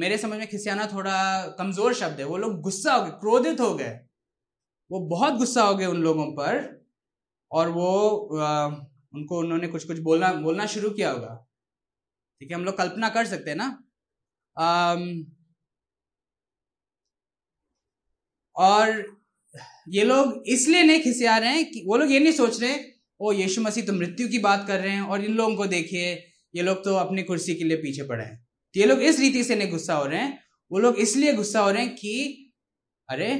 मेरे समझ में खिसियाना थोड़ा कमज़ोर शब्द है। वो लोग गुस्सा हो गए, क्रोधित हो गए। वो बहुत गुस्सा हो गए उन लोगों पर और वो उनको उन्होंने कुछ कुछ बोलना बोलना शुरू किया होगा। ठीक है, हम लोग कल्पना कर सकते हैं ना? और ये लोग इसलिए नहीं खिसिया रहे हैं कि, वो लोग ये नहीं सोच रहे ओ यीशु मसीह तो मृत्यु की बात कर रहे हैं और इन लोगों को देखिए ये लोग तो अपनी कुर्सी के लिए पीछे पड़े हैं। तो ये लोग इस रीति से नहीं गुस्सा हो रहे हैं। वो लोग इसलिए गुस्सा हो रहे हैं कि अरे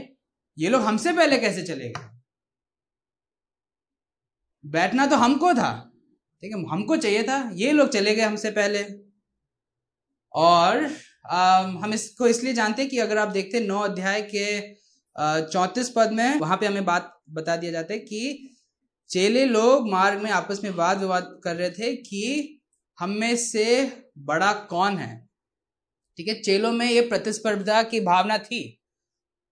ये लोग हमसे पहले कैसे चले गए? बैठना तो हमको था। ठीक है हमको चाहिए था ये लोग चले गए हमसे पहले। और आ, हम इसको इसलिए जानते हैं कि अगर आप देखते नौ अध्याय के चौतीस पद में वहाँ पे हमें बात बता दिया जाता है कि चेले लोग मार्ग में, आपस में वाद विवाद कर रहे थे कि हम में से बड़ा कौन है? ठीक है, चेलों में ये प्रतिस्पर्धा की भावना थी।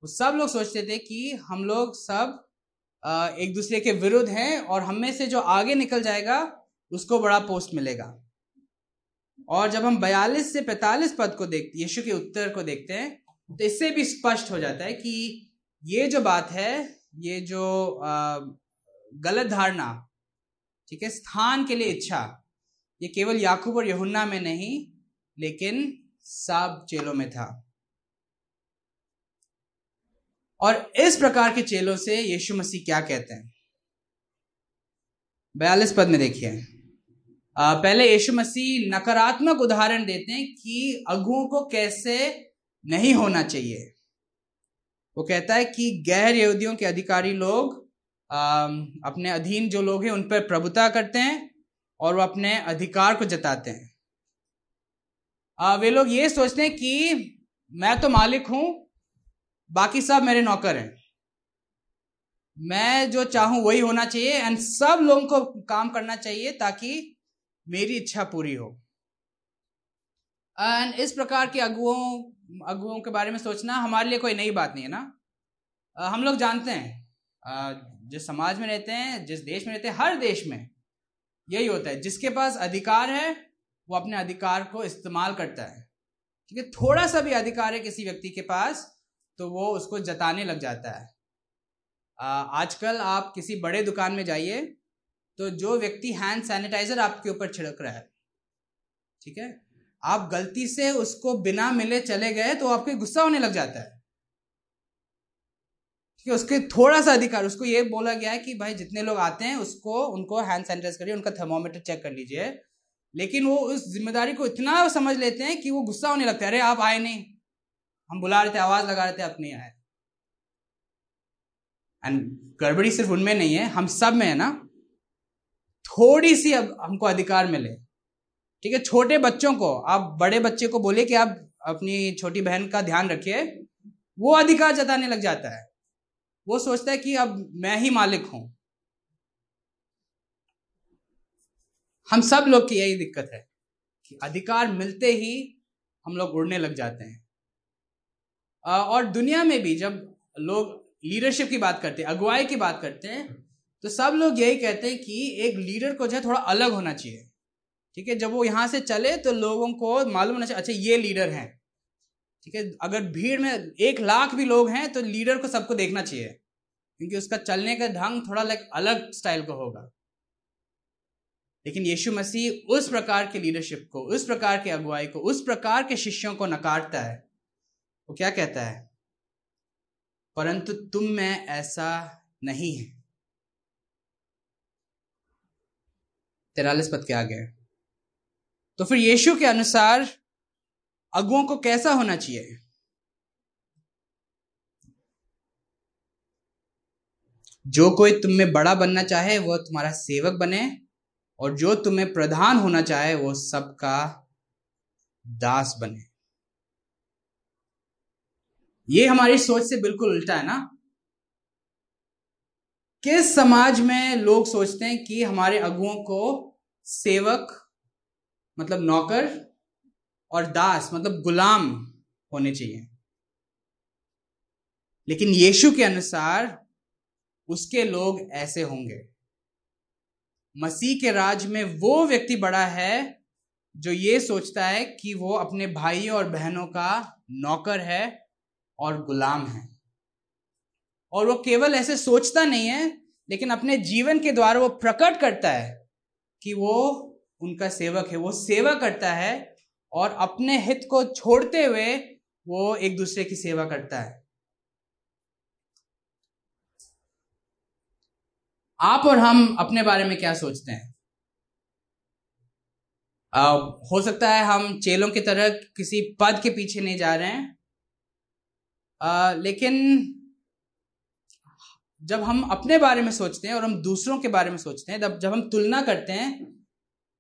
वो सब लोग सोचते थे कि हम लोग सब एक दूसरे के विरुद्ध हैं और हम में से जो आगे निकल जाएगा, उसको बड़ा पोस्ट मिलेगा। और जब हम बयालीस से पैतालीस पद को देखते यीशु के उत्तर को देखते हैं तो इससे भी स्पष्ट हो जाता है कि ये जो बात है, ये जो गलत धारणा, ठीक है, स्थान के लिए इच्छा, ये केवल याकूब और यहुन्ना में नहीं, लेकिन सब चेलों में था। और इस प्रकार के चेलों से यीशु मसीह क्या कहते हैं? बयालीस पद में देखिए। पहले यीशु मसीह नकारात्मक उदाहरण देते हैं कि अगुओं को कैसे नहीं होना चाहिए। वो कहता है कि गैर यहूदियों के अधिकारी लोग अपने अधीन जो लोग हैं उन पर प्रभुता करते हैं और वो अपने अधिकार को जताते हैं। आ, वे लोग ये सोचते हैं कि मैं तो मालिक हूँ बाकी सब मेरे नौकर हैं। मैं जो चाहूँ वही होना चाहिए एंड सब लोगों को काम करना चाहिए ताकि मेरी इच्छा पूरी हो। एंड इस प्रकार के अगुओं अगुओं के बारे में सोचना हमारे लिए कोई नई बात नहीं है ना? हम लोग जानते हैं। जिस समाज में रहते हैं, जिस देश में रहते हैं, हर देश में यही होता है। जिसके पास अधिकार है, वो अपने अधिकार को इस्तेमाल करता है। ठीक है? थोड़ा सा भी अधिकार है किसी व्यक्ति के पास तो वो उसको जताने लग जाता है। आजकल आप किसी बड़े दुकान में जाइए तो जो व्यक्ति हैंड सैनिटाइजर आपके ऊपर छिड़क रहा है, ठीक है? आप गलती से उसको बिना मिले चले गए तो आपके गुस्सा होने लग जाता है। कि उसके थोड़ा सा अधिकार, उसको ये बोला गया है कि भाई जितने लोग आते हैं, उसको, उनको हैंड सैनिटाइज करिए, उनका थर्मोमीटर चेक कर लीजिए। लेकिन वो उस ज़िम्मेदारी को इतना समझ लेते हैं कि वो गुस्सा होने लगता है। अरे, आप आए नहीं। हम बुला रहे थे, आवाज़ लगा रहे थे, आप नहीं आए। एंड गड़बड़ी सिर्फ़ उनमें नहीं है, हम सब में है ना। थोड़ी सी अब हमको अधिकार मिले। ठीक है, छोटे बच्चों को, आप बड़े बच्चे को बोले कि आप अपनी छोटी बहन का ध्यान रखिए, वो अधिकार जताने लग जाता है। वो सोचता है कि अब मैं ही मालिक हूँ। हम सब लोग की यही दिक्कत है कि अधिकार मिलते ही हम लोग उड़ने लग जाते हैं। और दुनिया में भी जब लोग लीडरशिप की बात करते हैं, अगुवाई की बात करते हैं तो सब लोग यही कहते हैं कि एक लीडर को जो है थोड़ा अलग होना चाहिए। ठीक है, जब वो यहाँ से चले तो लोगों को मालूम होना चाहिए अच्छा ये लीडर हैं। ठीक है? अगर भीड़ में एक लाख भी लोग हैं तो लीडर को सबको देखना चाहिए। क्योंकि उसका चलने का ढंग थोड़ा लाइक अलग स्टाइल का होगा। लेकिन यीशु मसीह उस प्रकार के लीडरशिप को, उस प्रकार के अगुवाई को, उस प्रकार के शिष्यों को नकारता है। वो क्या कहता है? परंतु तुम में ऐसा नहीं है। तिरालीस पद के आगे। तो फिर यीशु के अनुसार अगुओं को कैसा होना चाहिए? जो कोई तुम में बड़ा बनना चाहे, वह तुम्हारा सेवक बने, और जो तुम्हें प्रधान होना चाहे वो सबका दास बने। ये हमारी सोच से बिल्कुल उल्टा है ना? किस समाज में लोग सोचते हैं कि हमारे अगुओं को सेवक मतलब नौकर और दास मतलब गुलाम होने चाहिए। लेकिन यीशु के अनुसार उसके लोग ऐसे होंगे। मसीह के राज में वो व्यक्ति बड़ा है जो ये सोचता है कि वो अपने भाइयों और बहनों का नौकर है और गुलाम है। और वो केवल ऐसे सोचता नहीं है, लेकिन अपने जीवन के द्वारा वो प्रकट करता है कि वो उनका सेवक है, वो सेवा करता है और अपने हित को छोड़ते हुए वो एक दूसरे की सेवा करता है। आप और हम अपने बारे में क्या सोचते हैं? आ, हो सकता है हम चेलों की तरह किसी पद के पीछे नहीं जा रहे हैं। आ, लेकिन जब हम अपने बारे में सोचते हैं और हम दूसरों के बारे में सोचते हैं जब जब हम तुलना करते हैं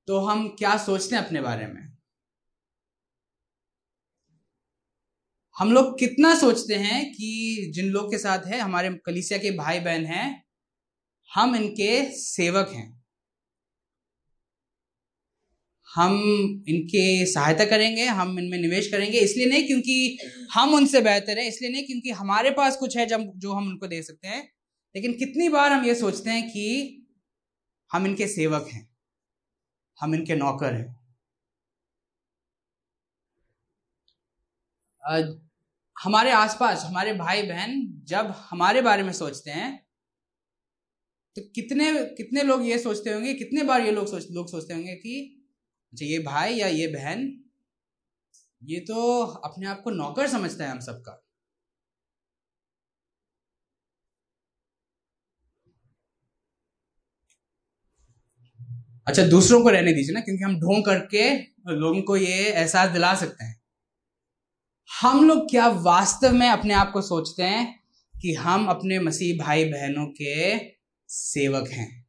तो हम क्या सोचते हैं अपने बारे में? हम लोग कितना सोचते हैं कि जिन लोग के साथ है, हमारे कलिसिया के भाई बहन हैं, हम इनके सेवक हैं। हम इनके सहायता करेंगे, हम इनमें निवेश करेंगे, इसलिए नहीं क्योंकि हम उनसे बेहतर हैं, इसलिए नहीं क्योंकि हमारे पास कुछ है जब जो हम उनको दे सकते हैं, लेकिन कितनी बार हम ये सोचते हैं कि हम इनके सेवक हैं, हम इनके नौकर हैं। हमारे आसपास, हमारे भाई बहन जब हमारे बारे में सोचते हैं तो कितने कितने लोग ये सोचते होंगे, कितने बार ये लोग सोच, लोग सोचते होंगे कि अच्छा ये भाई या ये बहन, ये तो अपने आप को नौकर समझता है हम सबका। अच्छा दूसरों को रहने दीजिए ना, क्योंकि हम ढोंग करके लोगों को ये एहसास दिला सकते हैं। हम लोग क्या वास्तव में अपने आप को सोचते हैं कि हम अपने मसीह भाई बहनों के सेवक हैं?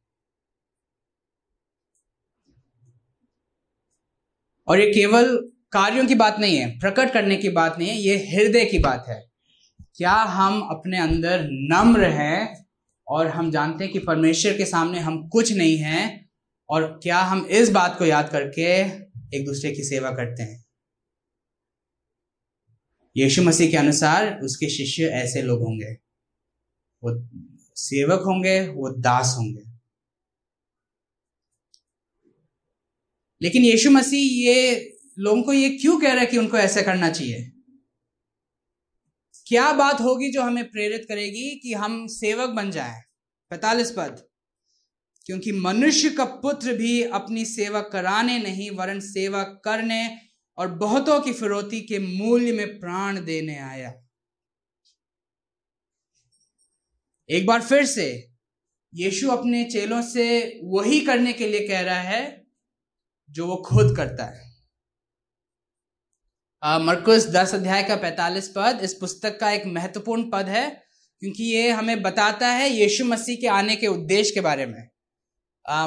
और ये केवल कार्यों की बात नहीं है, प्रकट करने की बात नहीं है, ये हृदय की बात है। क्या हम अपने अंदर नम्र हैं और हम जानते हैं कि परमेश्वर के सामने हम कुछ नहीं हैं और क्या हम इस बात को याद करके एक दूसरे की सेवा करते हैं? यीशु मसीह के अनुसार उसके शिष्य ऐसे लोग होंगे। वो सेवक होंगे, वो दास होंगे। लेकिन यीशु मसीह ये लोगों को ये क्यों कह रहा है कि उनको ऐसा करना चाहिए? क्या बात होगी जो हमें प्रेरित करेगी कि हम सेवक बन जाएँ? पैतालीस पद। क्योंकि मनुष्य का पुत्र भी अपनी सेवा कराने नहीं, वरन सेवा करने और बहुतों की फिरौती के मूल्य में प्राण देने आया। एक बार फिर से यीशु अपने चेलों से वही करने के लिए कह रहा है जो वो खुद करता है। मरकुस दस अध्याय का पैतालीस पद इस पुस्तक का एक महत्वपूर्ण पद है, क्योंकि ये हमें बताता है यीशु मसीह के आने के उद्देश्य के बारे में।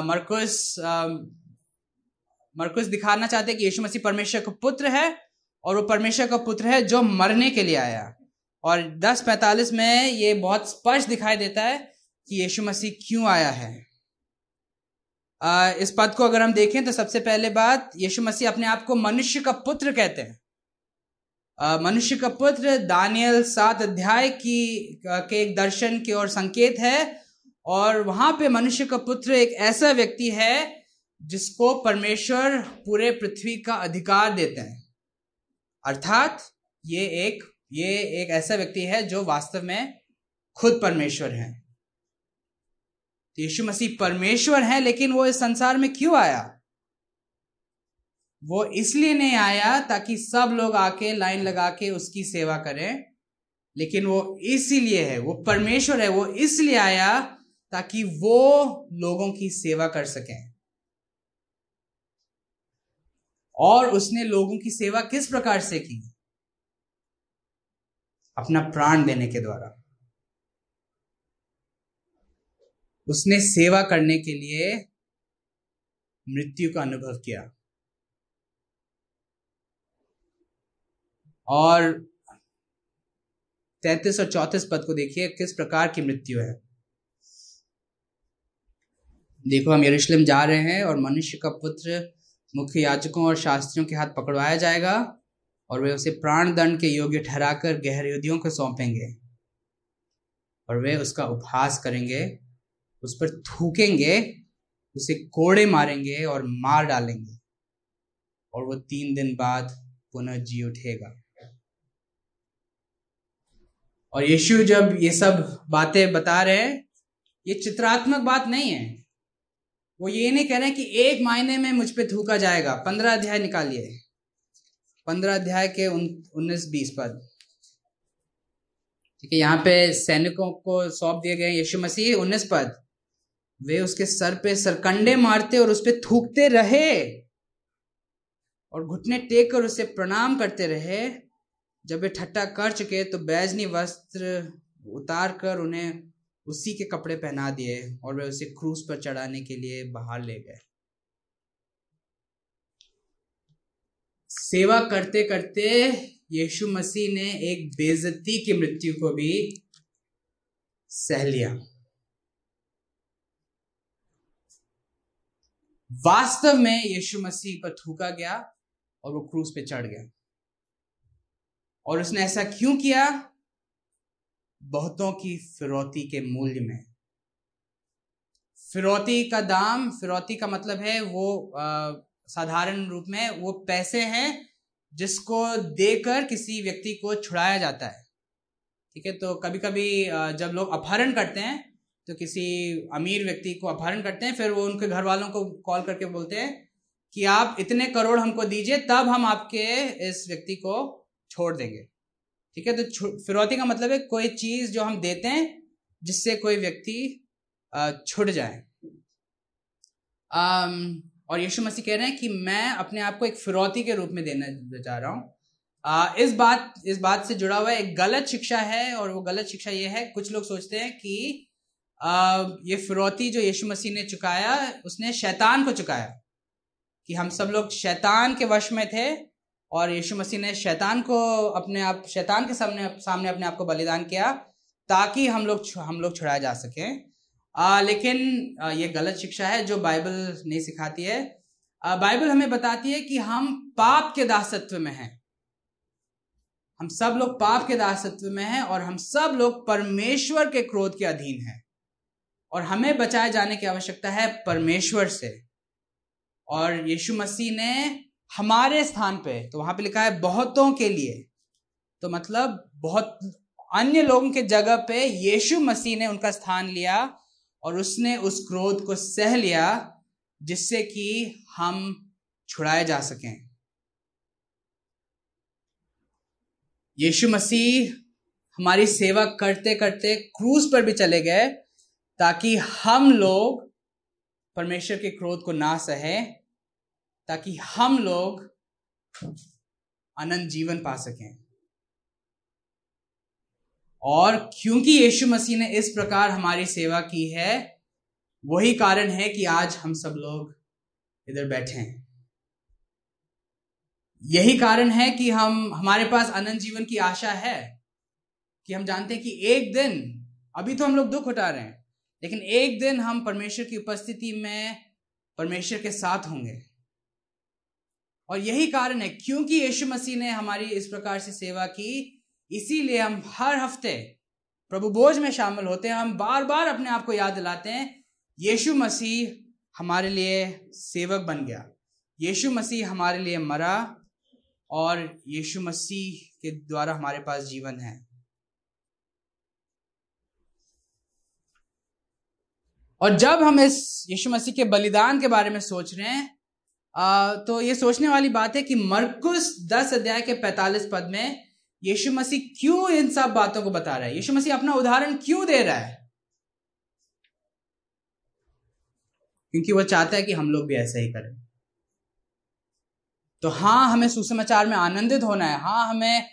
मरकुस मरकुस दिखाना चाहते हैं कि यीशु मसीह परमेश्वर का पुत्र है और वो परमेश्वर का पुत्र है जो मरने के लिए आया। और दस पैतालीस में ये बहुत स्पष्ट दिखाई देता है कि यीशु मसीह क्यों आया है। इस पद को अगर हम देखें तो सबसे पहले बात, यीशु मसीह अपने आप को मनुष्य का पुत्र कहते हैं। मनुष्य का पुत्र दानियल सात अध्याय की, के एक दर्शन की ओर संकेत है और वहाँ पे मनुष्य का पुत्र एक ऐसा व्यक्ति है जिसको परमेश्वर पूरे पृथ्वी का अधिकार देते हैं। अर्थात ये एक ये एक ऐसा व्यक्ति है जो वास्तव में खुद परमेश्वर है। तो यीशु मसीह परमेश्वर है, लेकिन वो इस संसार में क्यों आया? वो इसलिए नहीं आया ताकि सब लोग आके लाइन लगा के उसकी सेवा करें, लेकिन वो इसीलिए है, वो परमेश्वर है, वो इसलिए आया ताकि वो लोगों की सेवा कर सकें। और उसने लोगों की सेवा किस प्रकार से की? अपना प्राण देने के द्वारा। उसने सेवा करने के लिए मृत्यु का अनुभव किया। और तैतीस और चौतीस पद को देखिए, किस प्रकार की मृत्यु है। देखो, हम यरूशलेम जा रहे हैं और मनुष्य का पुत्र मुख्य याचकों और शास्त्रियों के हाथ पकड़वाया जाएगा और वे उसे प्राण दंड के योग्य ठहराकर गहरयुदियों को सौंपेंगे और वे उसका उपहास करेंगे, उस पर थूकेंगे, उसे कोड़े मारेंगे और मार डालेंगे और वो तीन दिन बाद पुनः जी उठेगा। और यीशु जब ये सब बातें बता रहे हैं, ये चित्रात्मक बात नहीं है। वो ये नहीं कह रहे कि एक महीने में मुझ पर थूका जाएगा। पंद्रह अध्याय निकालिए। पंद्रह अध्याय के उन्नीस, बीस पद। ठीक है, यहाँ पे सैनिकों को सौंप दिए गए यीशु मसीह, उन्नीस पद। वे उसके सर पे सरकंडे मारते और उस पर थूकते रहे और घुटने टेक कर उसे प्रणाम करते रहे। जब वे ठट्टा कर चुके तो बैजनी वस्त्र उतार कर उन्हें उसी के कपड़े पहना दिए और वे उसे क्रूज पर चढ़ाने के लिए बाहर ले गए। सेवा करते करते यीशु मसीह ने एक बेजती की मृत्यु को भी सह लिया। वास्तव में यीशु मसीह पर थूका गया और वो क्रूस पे चढ़ गया। और उसने ऐसा क्यों किया? बहुतों की फिरौती के मूल्य में। फिरौती का दाम, फिरौती का मतलब है वो साधारण रूप में वो पैसे हैं जिसको देकर किसी व्यक्ति को छुड़ाया जाता है। ठीक है तो कभी कभी जब लोग अपहरण करते हैं तो किसी अमीर व्यक्ति को अपहरण करते हैं, फिर वो उनके घर वालों को कॉल करके बोलते हैं कि आप इतने करोड़ हमको दीजिए, तब हम आपके इस व्यक्ति को छोड़ देंगे। ठीक है? तो फिरौती का मतलब है कोई चीज़ जो हम देते हैं जिससे कोई व्यक्ति छुट जाए। और यीशु मसीह कह रहे हैं कि मैं अपने आप को एक फिरौती के रूप में देना चाह रहा हूँ। इस बात इस बात से जुड़ा हुआ एक गलत शिक्षा है और वो गलत शिक्षा ये है कुछ लोग सोचते हैं कि आ, ये फिरौती जो यीशु मसीह ने चुकाया उसने शैतान को चुकाया। कि हम सब लोग शैतान के वश में थे और यीशु मसीह ने शैतान को अपने आप शैतान के सामने सामने अपने आप को बलिदान किया ताकि हम लोग हम लोग छुड़ाए जा सकें। लेकिन आ, ये गलत शिक्षा है जो बाइबल नहीं सिखाती है। आ, बाइबल हमें बताती है कि हम पाप के दासत्व में हैं। हम सब लोग पाप के दासत्व में हैं और हम सब लोग परमेश्वर के क्रोध के अधीन हैं। और हमें बचाए जाने की आवश्यकता है परमेश्वर से। और यीशु मसीह ने हमारे स्थान पे तो वहाँ पे लिखा है बहुतों के लिए। तो मतलब बहुत अन्य लोगों के जगह पे यीशु मसीह ने उनका स्थान लिया और उसने उस क्रोध को सह लिया जिससे कि हम छुड़ाए जा सकें। यीशु मसीह हमारी सेवा करते करते क्रूज पर भी चले गए ताकि हम लोग परमेश्वर के क्रोध को ना सहे। ताकि हम लोग अनंत जीवन पा सकें। और क्योंकि यीशु मसीह ने इस प्रकार हमारी सेवा की है, वही कारण है कि आज हम सब लोग इधर बैठे हैं। यही कारण है कि हम, हमारे पास अनंत जीवन की आशा है कि हम जानते हैं कि एक दिन, अभी तो हम लोग दुख उठा रहे हैं, लेकिन एक दिन हम परमेश्वर की उपस्थिति में परमेश्वर के साथ होंगे। और यही कारण है, क्योंकि यीशु मसीह ने हमारी इस प्रकार से सेवा की, इसीलिए हम हर हफ़्ते प्रभु बोझ में शामिल होते हैं, हम बार बार अपने आप को याद दिलाते हैं, यीशु मसीह हमारे लिए सेवक बन गया। यीशु मसीह हमारे लिए मरा और यीशु मसीह के द्वारा हमारे पास जीवन है। और जब हम इस यीशु मसीह के बलिदान के बारे में सोच रहे हैं तो ये सोचने वाली बात है कि मरकुस दस अध्याय के पैतालीस पद में यीशु मसीह क्यों इन सब बातों को बता रहा है? यीशु मसीह अपना उदाहरण क्यों दे रहा है? क्योंकि वह चाहता है कि हम लोग भी ऐसा ही करें। तो हाँ हमें सुसमाचार में आनंदित होना है। हाँ हमें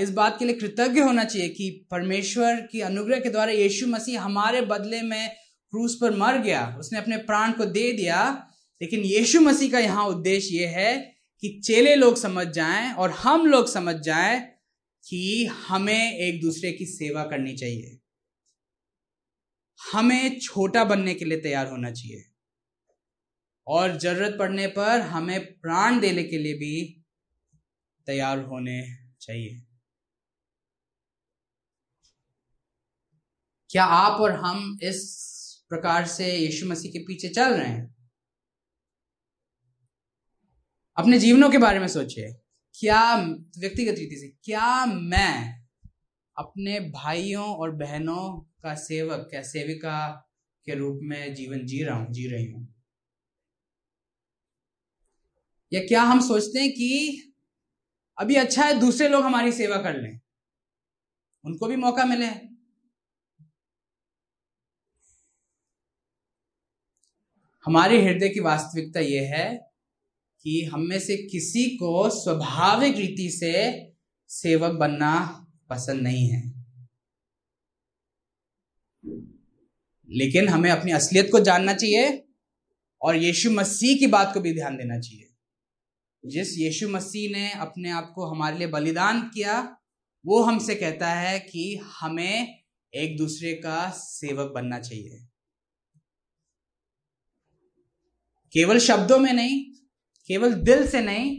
इस बात के लिए कृतज्ञ होना चाहिए कि परमेश्वर की अनुग्रह के द्वारा यीशु मसीह हमारे बदले में क्रूस पर मर गया। उसने अपने प्राण को दे दिया। लेकिन यीशु मसीह का यहाँ उद्देश्य यह है कि चेले लोग समझ जाएँ और हम लोग समझ जाएँ कि हमें एक दूसरे की सेवा करनी चाहिए। हमें छोटा बनने के लिए तैयार होना चाहिए। और ज़रूरत पड़ने पर हमें प्राण देने के लिए भी तैयार होने चाहिए। क्या आप और हम इस प्रकार से यीशु मसीह के पीछे चल रहे हैं? अपने जीवनों के बारे में सोचिए। क्या व्यक्तिगत रीति से, क्या मैं अपने भाइयों और बहनों का सेवक या सेविका के रूप में जीवन जी रहा हूँ, जी रही हूँ? या क्या हम सोचते हैं कि अभी अच्छा है, दूसरे लोग हमारी सेवा कर लें? उनको भी मौका मिले। हमारे हृदय की वास्तविकता यह है कि हम में से किसी को स्वाभाविक रीति से सेवक बनना पसंद नहीं है। लेकिन हमें अपनी असलियत को जानना चाहिए और यीशु मसीह की बात को भी ध्यान देना चाहिए। जिस यीशु मसीह ने अपने आप को हमारे लिए बलिदान किया, वो हमसे कहता है कि हमें एक दूसरे का सेवक बनना चाहिए। केवल शब्दों में नहीं केवल दिल से नहीं,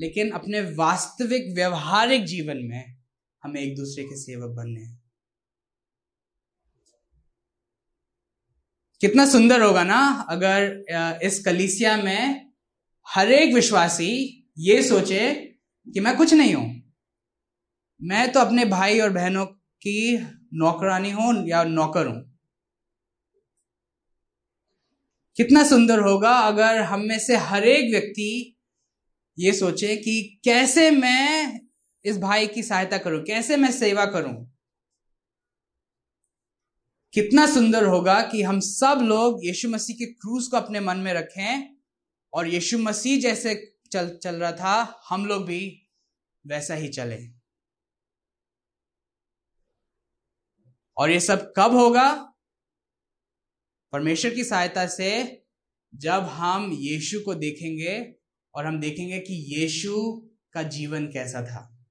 लेकिन अपने वास्तविक व्यवहारिक जीवन में हमें एक दूसरे के सेवक बनने हैं। कितना सुंदर होगा ना, अगर इस कलीसिया में हर एक विश्वासी ये सोचे कि मैं कुछ नहीं हूँ। मैं तो अपने भाई और बहनों की नौकरानी हूँ या नौकर हूँ। कितना सुंदर होगा अगर हम में से हर एक व्यक्ति ये सोचे कि कैसे मैं इस भाई की सहायता करूँ, कैसे मैं सेवा करूँ। कितना सुंदर होगा कि हम सब लोग यीशु मसीह के क्रूज को अपने मन में रखें और यीशु मसीह जैसे चल चल रहा था, हम लोग भी वैसा ही चले। और ये सब कब होगा? परमेश्वर की सहायता से जब हम यीशु को देखेंगे और हम देखेंगे कि यीशु का जीवन कैसा था।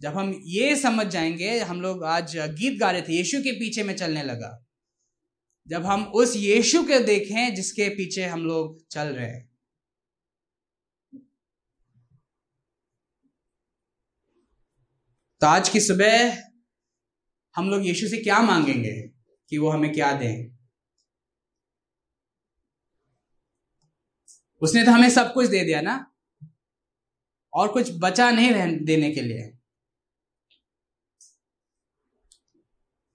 जब हम ये समझ जाएँगे, हम लोग आज गीत गा रहे थे, यीशु के पीछे में चलने लगा। जब हम उस यीशु के देखें जिसके पीछे हम लोग चल रहे हैं। तो आज की सुबह हम लोग यीशु से क्या मांगेंगे कि वो हमें क्या दें? उसने तो हमें सब कुछ दे दिया ना। और कुछ बचा नहीं रह, देने के लिए।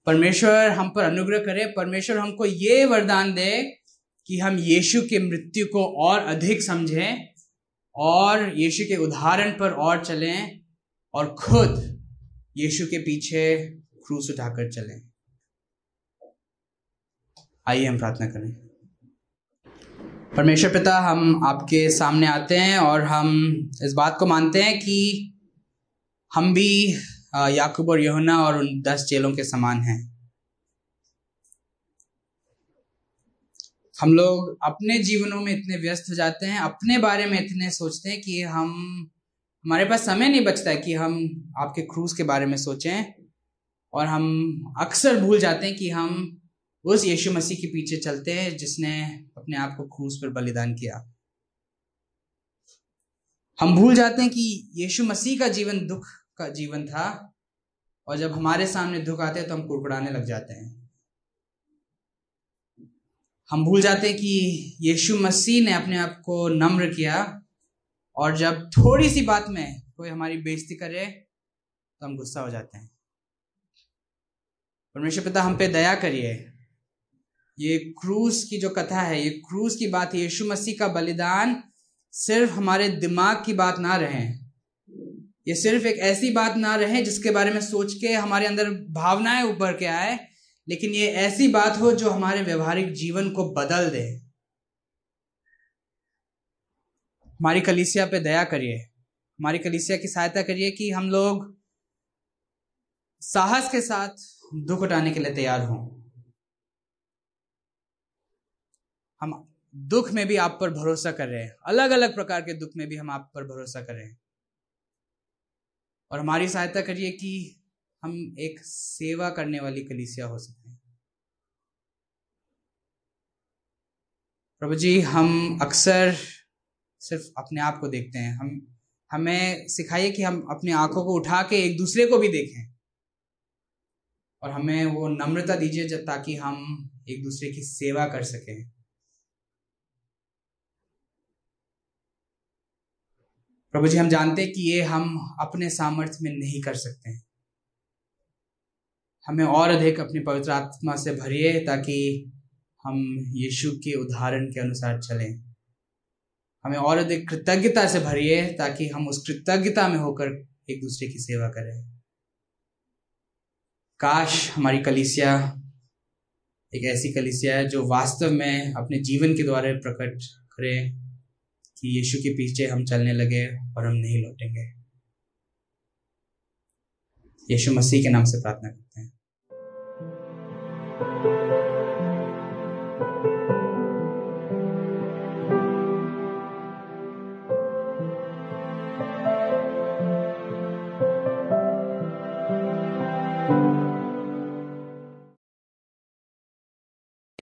परमेश्वर हम पर अनुग्रह करे, परमेश्वर हमको ये वरदान दे कि हम यीशु के मृत्यु को और अधिक समझें और यीशु के उदाहरण पर और चलें और खुद यीशु के पीछे क्रूस उठाकर चलें। आइए हम प्रार्थना करें। परमेश्वर पिता, हम आपके सामने आते हैं और हम इस बात को मानते हैं कि हम भी याकूब और यहुना और उन दस चेलों के समान हैं। हम लोग अपने जीवनों में इतने व्यस्त हो जाते हैं, अपने बारे में इतने सोचते हैं कि हम, हमारे पास समय नहीं बचता है कि हम आपके क्रूज के बारे में सोचें और हम अक्सर भूल जाते हैं कि हम उस यीशु मसीह के पीछे चलते हैं, जिसने अपने आप को क्रूज पर बलिदान किया। हम भूल जाते हैं कि यीशु मसीह का जीवन दुख का जीवन था, और जब हमारे सामने दुख आते हैं तो हम कुड़कुड़ाने लग जाते हैं। हम भूल जाते हैं कि यीशु मसीह ने अपने आप को नम्र किया, और जब थोड़ी सी बात में कोई हमारी बेइज्जती करे तो हम गुस्सा हो जाते हैं। परमेश्वर पिता, हम पे दया करिए। ये क्रूस की जो कथा है, ये क्रूस की बात है यीशु मसीह का बलिदान सिर्फ़ हमारे दिमाग की बात ना रहे। ये सिर्फ़ एक ऐसी बात ना रहे जिसके बारे में सोच के हमारे अंदर भावनाएँ उभर के आए, लेकिन ये ऐसी बात हो जो हमारे व्यवहारिक जीवन को बदल दे। हमारी कलिसिया पे दया करिए। हमारी कलिसिया की सहायता करिए कि हम लोग साहस के साथ दुख उठाने के लिए तैयार हों। हम दुख में भी आप पर भरोसा कर रहे हैं। अलग अलग प्रकार के दुख में भी हम आप पर भरोसा कर रहे हैं। और हमारी सहायता करिए कि हम एक सेवा करने वाली कलीसिया हो सकें। प्रभु जी, हम अक्सर सिर्फ़ अपने आप को देखते हैं। हम, हमें सिखाइए कि हम अपनी आँखों को उठा के एक दूसरे को भी देखें। और हमें वो नम्रता दीजिए जब ताकि हम एक दूसरे की सेवा कर सकें। प्रभु जी, हम जानते हैं कि ये हम अपने सामर्थ्य में नहीं कर सकते हैं। हमें और अधिक अपनी पवित्र आत्मा से भरिए ताकि हम यीशु के उदाहरण के अनुसार चलें। हमें और अधिक कृतज्ञता से भरिए ताकि हम उस कृतज्ञता में होकर एक दूसरे की सेवा करें। काश हमारी कलिसिया, एक ऐसी कलिसिया है जो वास्तव में अपने जीवन के द्वारा प्रकट करे। कि यीशु के पीछे हम चलने लगे और हम नहीं लौटेंगे। यीशु मसीह के नाम से प्रार्थना करते हैं।